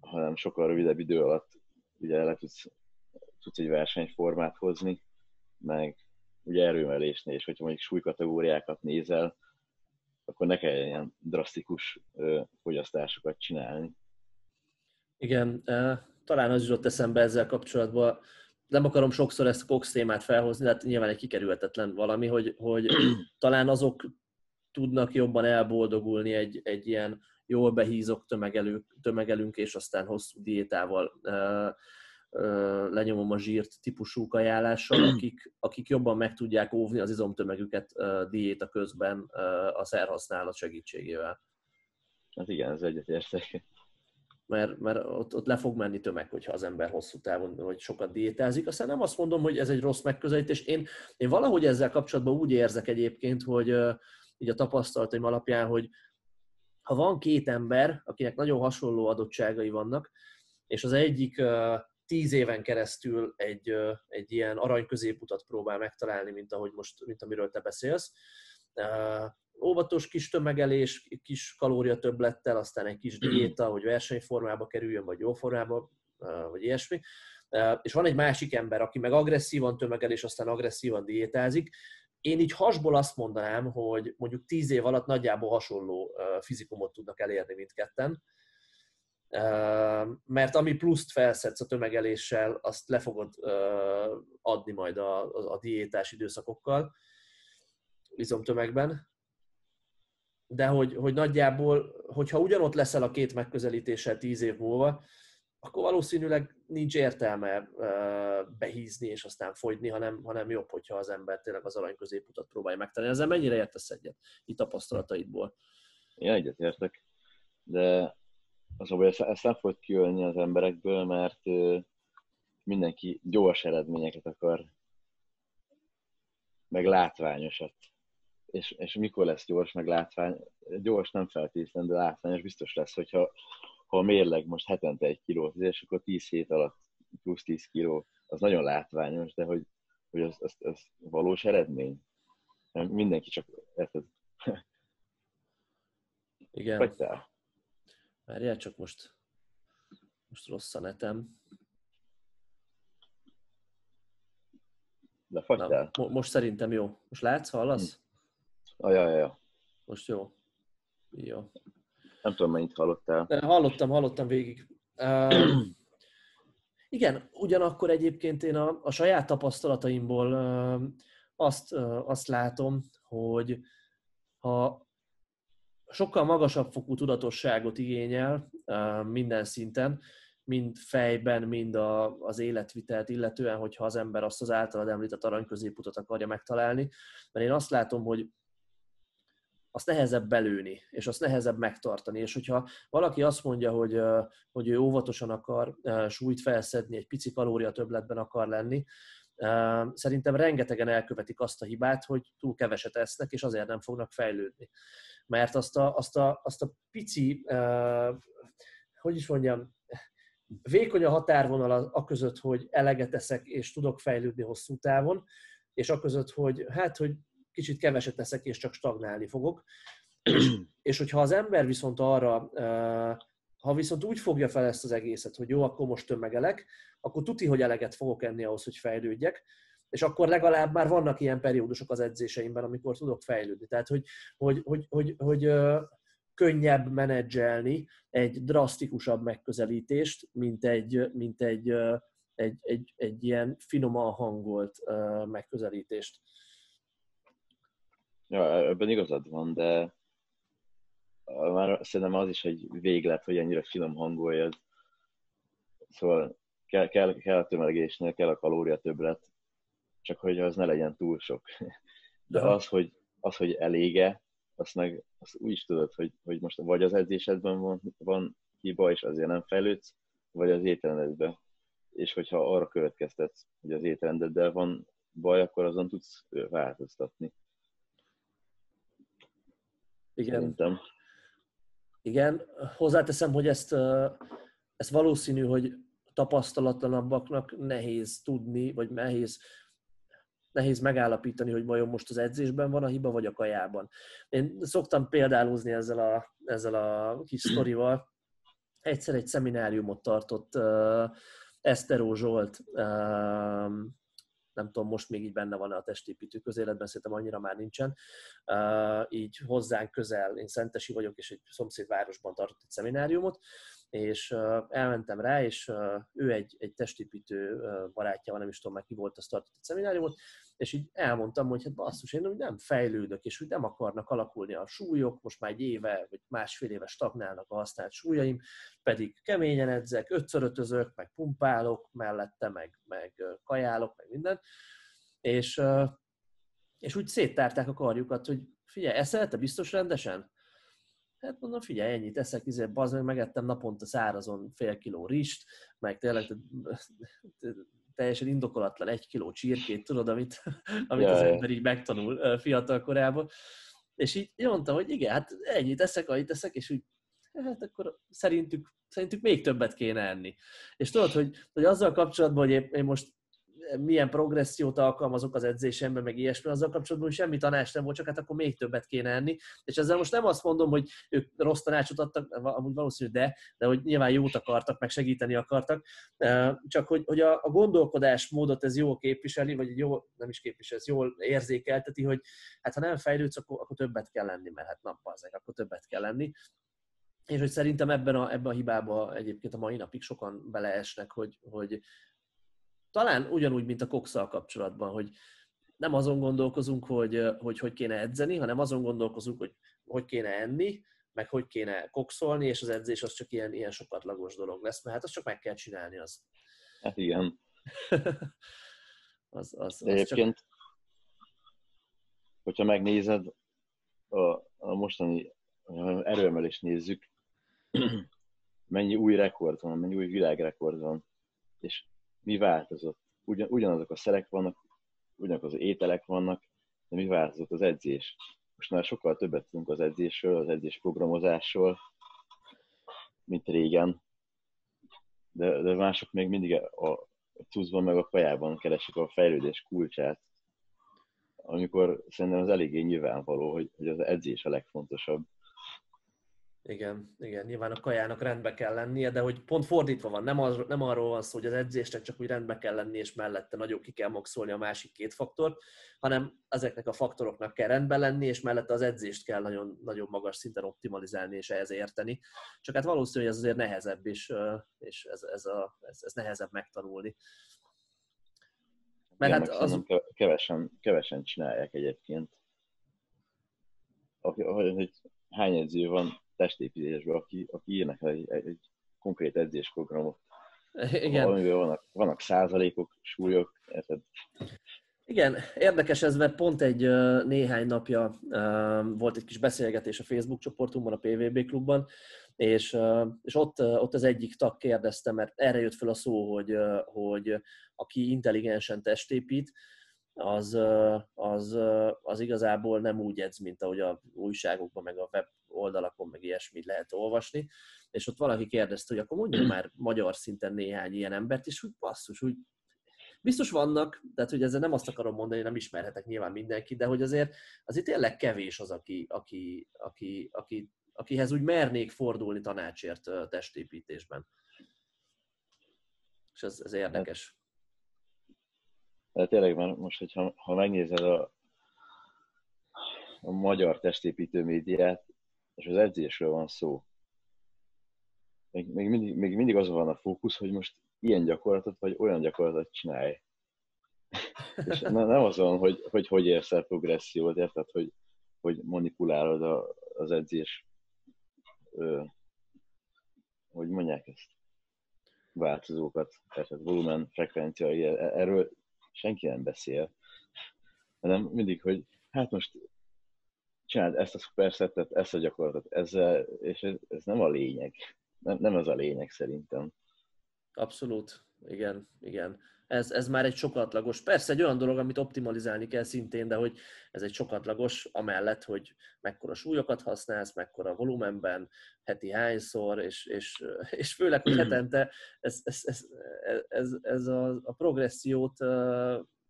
hanem sokkal rövidebb idő alatt ugye le tudsz, tudsz egy versenyformát hozni, meg ugye erőmelésnél, és hogyha mondjuk súlykategóriákat nézel, akkor ne kell ilyen drasztikus ö, fogyasztásokat csinálni. Igen, talán az jutott eszembe ezzel kapcsolatban, nem akarom sokszor ezt a Cox témát felhozni, de hát nyilván egy kikerülhetetlen valami, hogy, hogy talán azok tudnak jobban elboldogulni egy, egy ilyen jól behízok tömegelünk, tömegelünk és aztán hosszú diétával lenyomom a zsírt típusú kajálással, akik, akik jobban meg tudják óvni az izomtömegüket diéta közben a szerhasználat segítségével. Hát igen, ez egyetértek mert, mert ott, ott le fog menni tömeg, hogyha az ember hosszú távon, vagy sokat diétázik. Aztán nem azt mondom, hogy ez egy rossz megközelítés. Én, én valahogy ezzel kapcsolatban úgy érzek egyébként, hogy így a tapasztalataim alapján, hogy ha van két ember, akinek nagyon hasonló adottságai vannak, és az egyik tíz éven keresztül egy, egy ilyen arany középutat próbál megtalálni, mint ahogy most, mint amiről te beszélsz, óvatos kis tömegelés, kis kalória többlettel, aztán egy kis diéta, hogy versenyformába kerüljön, vagy jó formába, vagy ilyesmi. És van egy másik ember, aki meg agresszívan tömegel, és aztán agresszívan diétázik. Én így hasból azt mondanám, hogy mondjuk tíz év alatt nagyjából hasonló fizikumot tudnak elérni mindketten, mert ami pluszt felszedsz a tömegeléssel, azt le fogod adni majd a, a diétás időszakokkal, izomtömegben. De hogy, hogy nagyjából, hogyha ugyanott leszel a két megközelítéssel tíz év múlva, akkor valószínűleg nincs értelme behízni és aztán fogyni, hanem, hanem jobb, hogyha az ember tényleg az arany középutat próbálja megtenni. Ezzel mennyire értesz egyet itt tapasztalataidból? Én egyet értek, de az, hogy ezt, ezt nem fogod kijönni az emberekből, mert mindenki gyors eredményeket akar, meg látványosat. És, és mikor lesz gyors, meg látvány? Gyors nem feltétlenül, de látványos biztos lesz, hogyha ha a mérleg most hetente egy kilót, és akkor 10 hét alatt plusz 10 kiló, az nagyon látványos, de hogy, hogy az, az, az valós eredmény. Mindenki csak érted. Igen. Vagy te? Várjál, csak most, most rossz a netem. De fagytál? mo- most szerintem jó. Most látsz, hallasz? Hm. Ajaj, Most jó. Jó. Nem tudom, mennyit hallottál. De hallottam, hallottam végig. Igen, ugyanakkor egyébként én a, a saját tapasztalataimból azt, azt látom, hogy ha sokkal magasabb fokú tudatosságot igényel minden szinten, mind fejben, mind a, az életvitelt illetően, hogyha az ember azt az általad említett arany akarja megtalálni. Mert én azt látom, hogy azt nehezebb belőni, és azt nehezebb megtartani. És hogyha valaki azt mondja, hogy, hogy ő óvatosan akar súlyt felszedni, egy pici kalória többletben akar lenni, szerintem rengetegen elkövetik azt a hibát, hogy túl keveset esznek, és azért nem fognak fejlődni. Mert azt a, azt a, azt a pici, hogy is mondjam, vékony a határvonal a között, hogy eleget eszek, és tudok fejlődni hosszú távon, és a között, hogy hát, hogy kicsit keveset teszek, és csak stagnálni fogok. És, és hogyha az ember viszont arra, ha viszont úgy fogja fel ezt az egészet, hogy jó, akkor most tömegelek, akkor tuti, hogy eleget fogok enni ahhoz, hogy fejlődjek, és akkor legalább már vannak ilyen periódusok az edzéseimben, amikor tudok fejlődni. Tehát, hogy, hogy, hogy, hogy, hogy könnyebb menedzselni egy drasztikusabb megközelítést, mint egy, mint egy, egy, egy, egy ilyen finoman hangolt megközelítést. Ja, ebben igazad van, de már szerintem az is egy véglet, hogy ennyire finom hangoljad. Szóval kell, kell, kell a tömegésnél, kell a kalória többlet, csak hogy az ne legyen túl sok. De az, hogy, az, hogy elége, azt meg azt úgy is tudod, hogy, hogy most vagy az edzésedben van, van hiba, és azért nem fejlődsz, vagy az étrendedben. És hogyha arra következtetsz, hogy az étrendeddel van baj, akkor azon tudsz változtatni. Igen. Szerintem. Igen, hozzáteszem, hogy ezt, ezt valószínű, hogy tapasztalatlanabbaknak nehéz tudni, vagy nehéz, nehéz megállapítani, hogy vajon most az edzésben van a hiba, vagy a kajában. Én szoktam példálózni ezzel a, ezzel a kis sztorival. Egyszer egy szemináriumot tartott uh, Eszteró Zsolt, uh, nem tudom, most még így benne van a testépítő közéletben, szerintem annyira már nincsen. Így hozzánk közel, én Szentesi vagyok, és egy szomszédvárosban tartott egy szemináriumot, és elmentem rá, és ő egy, egy testépítő barátja van, nem is tudom már ki volt, azt tartott egy szemináriumot, és így elmondtam, hogy hát basszus, én úgy nem fejlődök, és úgy nem akarnak alakulni a súlyok, most már egy éve, vagy másfél éve stagnálnak a használt súlyaim, pedig keményen edzek, ötszörötözök, meg pumpálok mellette, meg, meg kajálok, meg minden, és, és úgy széttárták a karjukat, hogy figyelj, eszel te biztos rendesen? Hát mondom, figyelj, ennyit eszek, izé, bazd meg, megettem naponta szárazon fél kiló rist, meg tényleg teljesen indokolatlan egy kiló csirkét, tudod, amit, amit az ember így megtanul fiatal korában. És így mondtam, hogy igen, hát ennyit eszek, annyit eszek, és úgy, hát akkor szerintük, szerintük még többet kéne enni. És tudod, hogy, hogy azzal kapcsolatban, hogy én most milyen progressziót alkalmazok az edzésemben, meg ilyesmi, azzal kapcsolatban semmi tanács nem volt, csak hát akkor még többet kéne enni. És ezzel most nem azt mondom, hogy ők rossz tanácsot adtak, amúgy valószínű, de, de hogy nyilván jót akartak, meg segíteni akartak, csak hogy, hogy a, a gondolkodásmódot ez jól képviseli, vagy jó, nem is képvisel, ez jól érzékelteti, hogy hát ha nem fejlődsz, akkor, akkor többet kell lenni, mert hát nap az, akkor többet kell lenni. És hogy szerintem ebben a, ebben a hibában egyébként a mai napig sokan beleesnek, hogy, hogy, talán ugyanúgy, mint a kokszal kapcsolatban, hogy nem azon gondolkozunk, hogy, hogy hogy kéne edzeni, hanem azon gondolkozunk, hogy hogy kéne enni, meg hogy kéne kokszolni, és az edzés az csak ilyen, ilyen sokatlagos dolog lesz, mert hát azt csak meg kell csinálni az. Hát igen. az, az, az Egyébként, csak... hogyha megnézed, a, a mostani erőemelést nézzük, mennyi új rekord van, mennyi új világrekord van, és mi változott. Ugyan, ugyanazok a szerek vannak, ugyanazok az ételek vannak, de mi változott az edzés. Most már sokkal többet tudunk az edzésről, az edzés programozásról, mint régen. De, de mások még mindig a cuccban meg a kajában keresik a fejlődés kulcsát, amikor szerintem az eléggé nyilvánvaló, hogy, hogy az edzés a legfontosabb. Igen, igen, nyilván a kajának rendbe kell lennie, de hogy pont fordítva van, nem, az, nem arról van szó, hogy az edzésnek csak úgy rendbe kell lenni, és mellette nagyon ki kell maxolni a másik két faktort, hanem ezeknek a faktoroknak kell rendben lenni, és mellette az edzést kell nagyon, nagyon magas szinten optimalizálni és ehhez érteni. Csak hát valószínű, hogy ez azért nehezebb, és, és ez, ez, a, ez, ez nehezebb megtanulni. Mert Igen, hát az... kevesen, kevesen csinálják egyébként. Hogy, hogy hány edző van testépítésben, aki, aki írnak egy, egy, egy konkrét edzésprogramot. Igen. Amiben vannak, vannak százalékok, súlyok, érted? Igen, érdekes ez, mert pont egy néhány napja volt egy kis beszélgetés a Facebook csoportunkban, a PVB klubban, és, és ott, ott az egyik tag kérdezte, mert erre jött fel a szó, hogy, hogy aki intelligensen testépít, az, az, az igazából nem úgy edz, mint ahogy a újságokban, meg a web oldalakon, meg ilyesmit lehet olvasni, és ott valaki kérdezte, hogy akkor mondjuk már magyar szinten néhány ilyen embert, és úgy basszus, úgy biztos vannak, tehát hogy ezzel nem azt akarom mondani, nem ismerhetek nyilván mindenki, de hogy azért, azért tényleg kevés az, aki, aki, aki, aki, akihez úgy mernék fordulni tanácsért testépítésben. És ez, ez érdekes. De tényleg, mert most, hogyha ha megnézed a, a magyar testépítő médiát, és az edzésről van szó, még, még, mindig, még mindig az van a fókusz, hogy most ilyen gyakorlatot, vagy olyan gyakorlatot csinálj. és nem az van, hogy hogy, hogy érsz el progressziót, érted, hogy, hogy manipulálod a, az edzés, ö, hogy mondják ezt, változókat, érted, volumen, frekvencia, erről senki nem beszél, hanem mindig, hogy hát most csináld ezt a szuperszettet, ezt a gyakorlatot, ezzel, és ez, ez nem a lényeg. Nem, nem az a lényeg szerintem. Abszolút, igen, igen. Ez, ez már egy sokatlagos, persze egy olyan dolog, amit optimalizálni kell szintén, de hogy ez egy sokatlagos, amellett, hogy mekkora súlyokat használsz, mekkora volumenben, heti hányszor, és, és, és főleg, hogy hetente ez, ez, ez, ez, ez a, a progressziót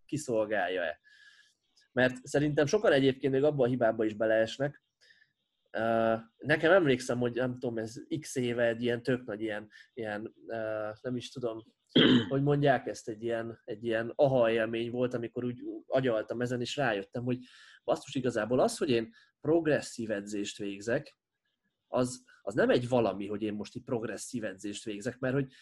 kiszolgálja-e. Mert szerintem sokan egyébként még abban a hibába is beleesnek, Nekem emlékszem, hogy nem tudom, ez x éve egy ilyen tök nagy ilyen, ilyen nem is tudom, hogy mondják ezt, egy ilyen, egy ilyen aha élmény volt, amikor úgy agyaltam ezen, és rájöttem, hogy basszus igazából az, hogy én progresszív edzést végzek, az, az nem egy valami, hogy én most itt progresszív edzést végzek, mert hogy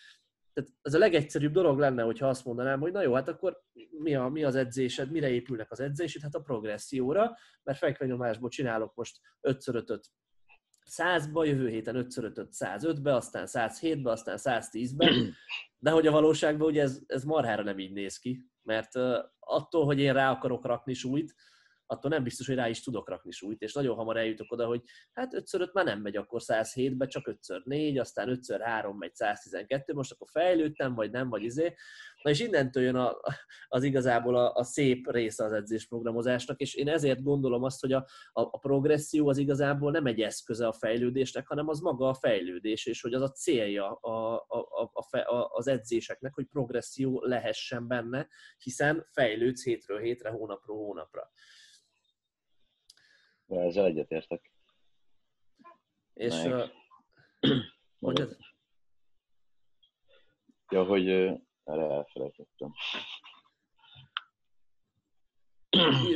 tehát ez a legegyszerűbb dolog lenne, hogyha azt mondanám, hogy na jó, hát akkor mi, a, mi az edzésed, mire épülnek az edzésed? Hát a progresszióra, mert fekvenyomásból csinálok most 5 5 100-ba, jövő héten 5 5 105-be, aztán 107-be, aztán 110-be, de hogy a valóságban ugye ez, ez marhára nem így néz ki, mert attól, hogy én rá akarok rakni súlyt, attól nem biztos, hogy rá is tudok rakni súlyt, és nagyon hamar eljutok oda, hogy hát 5 5 már nem megy akkor 107-be, csak 5 4 aztán 5 3 megy 112, most akkor fejlődtem, vagy nem, vagy izé. Na és innentől jön a, az igazából a, a szép része az edzésprogramozásnak, és én ezért gondolom azt, hogy a, a, a progresszió az igazából nem egy eszköze a fejlődésnek, hanem az maga a fejlődés, és hogy az a célja a, a, a, a, az edzéseknek, hogy progresszió lehessen benne, hiszen fejlődsz hétről hétre, hónapról hónapra. Ezzel egyetértek. És uh, mondjad? Ja, hogy erre elfelejtettem.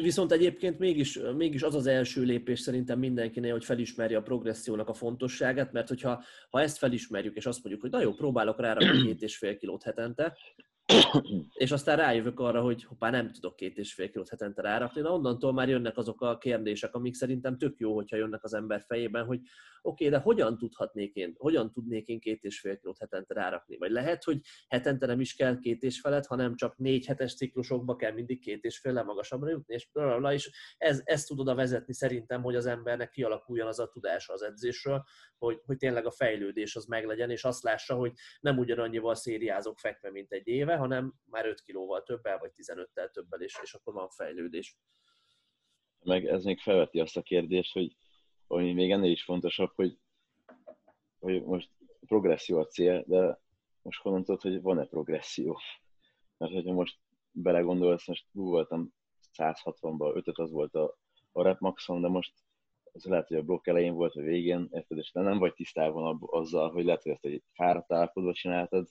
Viszont egyébként mégis, mégis az az első lépés szerintem mindenkinél, hogy felismerje a progressziónak a fontosságát, mert hogyha ha ezt felismerjük, és azt mondjuk, hogy na jó, próbálok rá két és fél kilót hetente, és aztán rájövök arra, hogy hoppá, nem tudok két és fél kilót hetente rárakni, de onnantól már jönnek azok a kérdések, amik szerintem tök jó, hogyha jönnek az ember fejében, hogy oké, okay, de hogyan tudhatnék én, hogyan tudnék én két és fél kilót hetente rárakni? Vagy lehet, hogy hetente nem is kell két és felet, hanem csak négy hetes ciklusokba kell mindig két és fél magasabbra jutni, és, blablabla, és ez, ez tud oda vezetni szerintem, hogy az embernek kialakuljon az a tudása az edzésről, hogy, hogy tényleg a fejlődés az meglegyen, és azt lássa, hogy nem ugyanannyival szériázok fekve, mint egy éve, hanem már 5 kilóval többel, vagy 15-tel többel, és, és akkor van fejlődés. Meg ez még felveti azt a kérdést, hogy ami még ennél is fontosabb, hogy, hogy most progresszió a cél, de most honnan tudod, hogy van-e progresszió? Mert hogyha most belegondolsz, most túl voltam 160-ban, 5 az volt a, a rep maximum, de most az lehet, hogy a blokk elején volt, vagy végén, érted, és nem vagy tisztában azzal, hogy lehet, hogy ezt egy fáradt állapotban csináltad,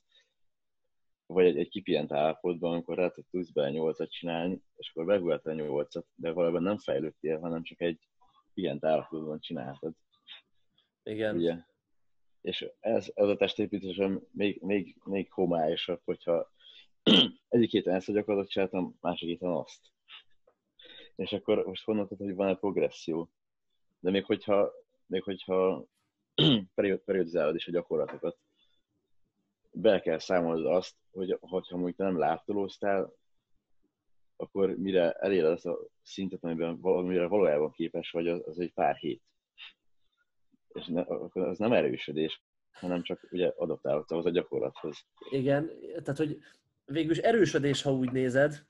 vagy egy, egy kipient állapotban, amikor hogy tudsz bele nyolcat csinálni, és akkor beguláltál nyolcat, de valójában nem fejlődtél, hanem csak egy pihent állapotban csináltad. Igen. Ugye? És ez, ez a testépítésem még, még, még homályosabb, hogyha egyik héten ezt a gyakorlatot csináltam, másik héten azt. És akkor most honnan tudod, hogy van-e progresszió? De még hogyha, még hogyha periodizálod is a gyakorlatokat, be kell számolnod azt, hogy ha mondjuk nem láttolóztál, akkor mire eléred azt a szintet, amiben amire valójában képes vagy, az, az egy pár hét. És ne, az nem erősödés, hanem csak ugye adaptálódsz ahhoz a gyakorlathoz. Igen, tehát hogy végülis erősödés, ha úgy nézed,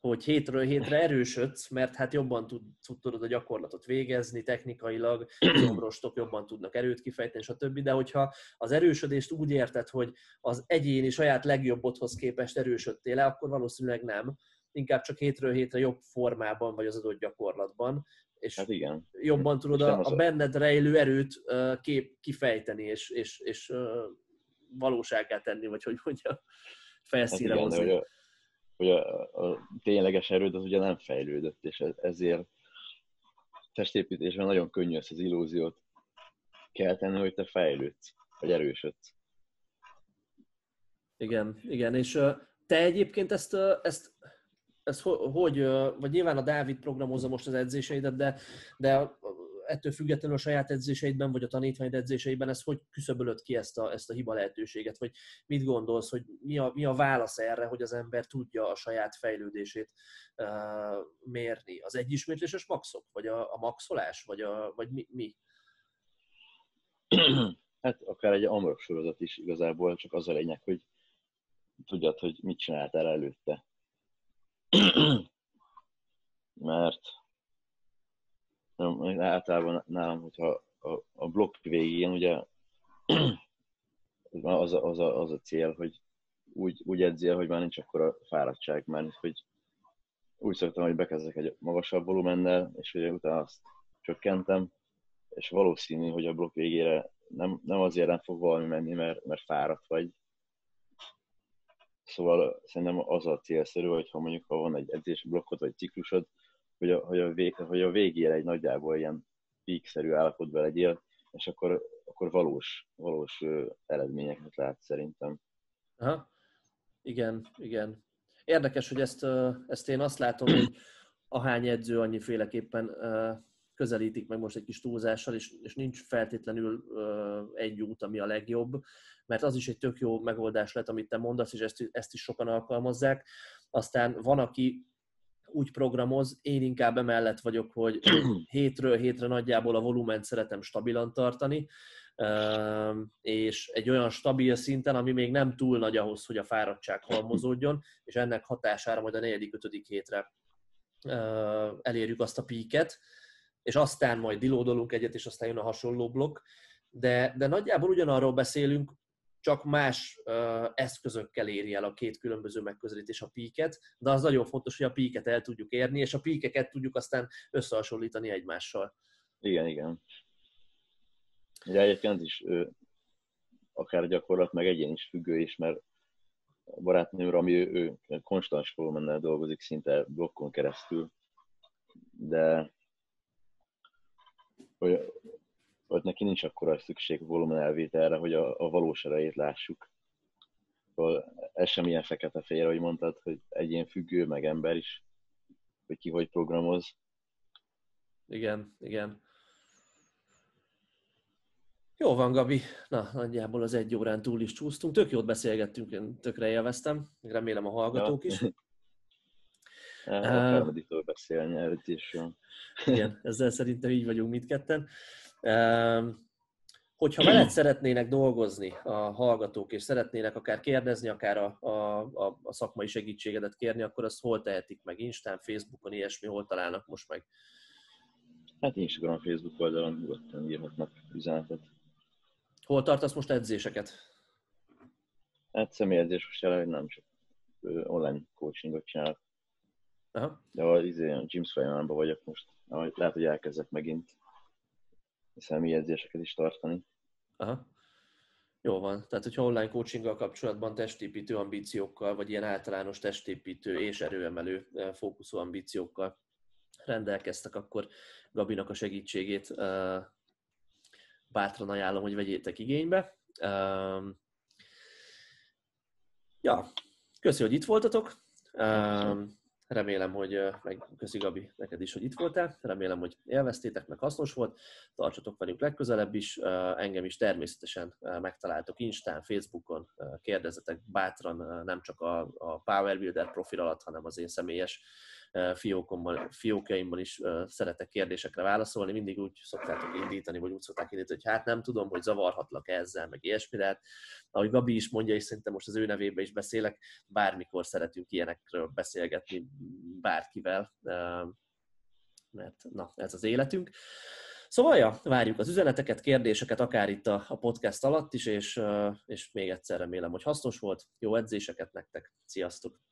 hogy hétről hétre erősödsz, mert hát jobban tud, tudod a gyakorlatot végezni, technikailag, izomrostok jobban tudnak erőt kifejteni, stb. De hogyha az erősödést úgy érted, hogy az egyéni saját legjobbodhoz képest erősödtél le, akkor valószínűleg nem. Inkább csak hétről hétre jobb formában vagy az adott gyakorlatban, és hát igen. jobban tudod a, a benned rejlő erőt kép, kifejteni, és, és, és valóságát tenni, vagy hogy mondja, felszíre hát igen, hozni hogy a, a tényleges erőd az ugye nem fejlődött, és ezért testépítésben nagyon könnyű ezt az illúziót kell tenni, hogy te fejlődsz, vagy erősödsz. Igen, igen, és te egyébként ezt, ezt, ezt hogy, vagy nyilván a Dávid programozza most az edzéseidet, de, de ettől függetlenül a saját edzéseidben, vagy a tanítvány edzéseiben ez hogy küszöbölöd ki ezt a, ezt a hiba lehetőséget, vagy mit gondolsz, hogy mi a, mi a válasz erre, hogy az ember tudja a saját fejlődését uh, mérni? Az egyismétléses maxok, vagy a, a maxolás, vagy, a, vagy mi? mi? Hát akár egy amrok sorozat is igazából, csak az a lényeg, hogy tudjad, hogy mit csináltál előtte. Mert általában nálam, hogyha a, a blokk végén ugye az a, az, a, az a cél, hogy úgy, úgy edzél, hogy már nincs akkor a fáradtság, mert hogy úgy szoktam, hogy bekezdek egy magasabb volumennel, és ugye utána azt csökkentem, és valószínű, hogy a blokk végére nem, nem azért nem fog valami menni, mert, mert fáradt vagy. Szóval szerintem az a célszerű, hogy ha mondjuk ha van egy edzési blokkod vagy ciklusod, hogy a, hogy a, vég, hogy a végére egy nagyjából ilyen píkszerű állapotban legyél, és akkor, akkor valós, valós eredményeket lát szerintem. Aha. Igen, igen. Érdekes, hogy ezt, ezt én azt látom, hogy ahány edző annyiféleképpen közelítik meg most egy kis túlzással, és, és nincs feltétlenül egy út, ami a legjobb, mert az is egy tök jó megoldás lett, amit te mondasz, és ezt, ezt is sokan alkalmazzák. Aztán van, aki úgy programoz, én inkább emellett vagyok, hogy hétről hétre nagyjából a volument szeretem stabilan tartani, és egy olyan stabil szinten, ami még nem túl nagy ahhoz, hogy a fáradtság halmozódjon, és ennek hatására majd a negyedik, ötödik hétre elérjük azt a píket, és aztán majd dilódolunk egyet, és aztán jön a hasonló blokk, de, de nagyjából ugyanarról beszélünk, csak más eszközökkel éri el a két különböző megközelítés a píket, de az nagyon fontos, hogy a píket el tudjuk érni, és a píkeket tudjuk aztán összehasonlítani egymással. Igen, igen. Ugye egyébként is akár gyakorlat, meg egyén is függő is, mert a barátnőm, ami ő, ő konstans volumennel dolgozik szinte blokkon keresztül, de hogy hogy neki nincs akkora szükség volumen elvételre, hogy a, a valós erejét lássuk. Szóval ez sem ilyen fekete-fehér, ahogy mondtad, hogy egyén függő, meg ember is, hogy ki hogy programoz. Igen, igen. Jó van, Gabi. Na, nagyjából az egy órán túl is csúsztunk. Tök jót beszélgettünk, én tökre élveztem. Remélem a hallgatók ja. is. Harmadikról beszélni előtt is. Igen, ezzel szerintem így vagyunk mindketten. Hogyha veled szeretnének dolgozni a hallgatók, és szeretnének akár kérdezni, akár a, a, a, a szakmai segítségedet kérni, akkor azt hol tehetik meg? Instán, Facebookon, ilyesmi, hol találnak most meg? Hát Instagram, Facebook oldalon nyugodtan írhatnak üzenetet. Hol tartasz most edzéseket? Hát személyedzés most jelenleg nem csak online coachingot csinálok. Aha. De a, izé, a Gyms folyamánban vagyok most. Lehet, hogy elkezdek megint személyedzéseket is tartani. Aha. Jó van. Tehát, hogyha online coachinggal kapcsolatban testépítő ambíciókkal, vagy ilyen általános testépítő és erőemelő fókuszú ambíciókkal rendelkeztek, akkor Gabinak a segítségét bátran ajánlom, hogy vegyétek igénybe. Ja, köszi, hogy itt voltatok. Remélem, hogy meg köszi Gabi neked is, hogy itt voltál. Remélem, hogy élveztétek, meg hasznos volt. Tartsatok velünk legközelebb is. Engem is természetesen megtaláltok Instán, Facebookon. Kérdezzetek bátran, nem csak a, Power Builder profil alatt, hanem az én személyes fiókomban, fiókjaimban is szeretek kérdésekre válaszolni. Mindig úgy szoktátok indítani, vagy úgy szokták indítani, hogy hát nem tudom, hogy zavarhatlak ezzel, meg ilyesmi, de hát, ahogy Gabi is mondja, és szerintem most az ő nevében is beszélek, bármikor szeretünk ilyenekről beszélgetni bárkivel, mert na, ez az életünk. Szóval, ja, várjuk az üzeneteket, kérdéseket, akár itt a, a podcast alatt is, és, és még egyszer remélem, hogy hasznos volt. Jó edzéseket nektek. Sziasztok!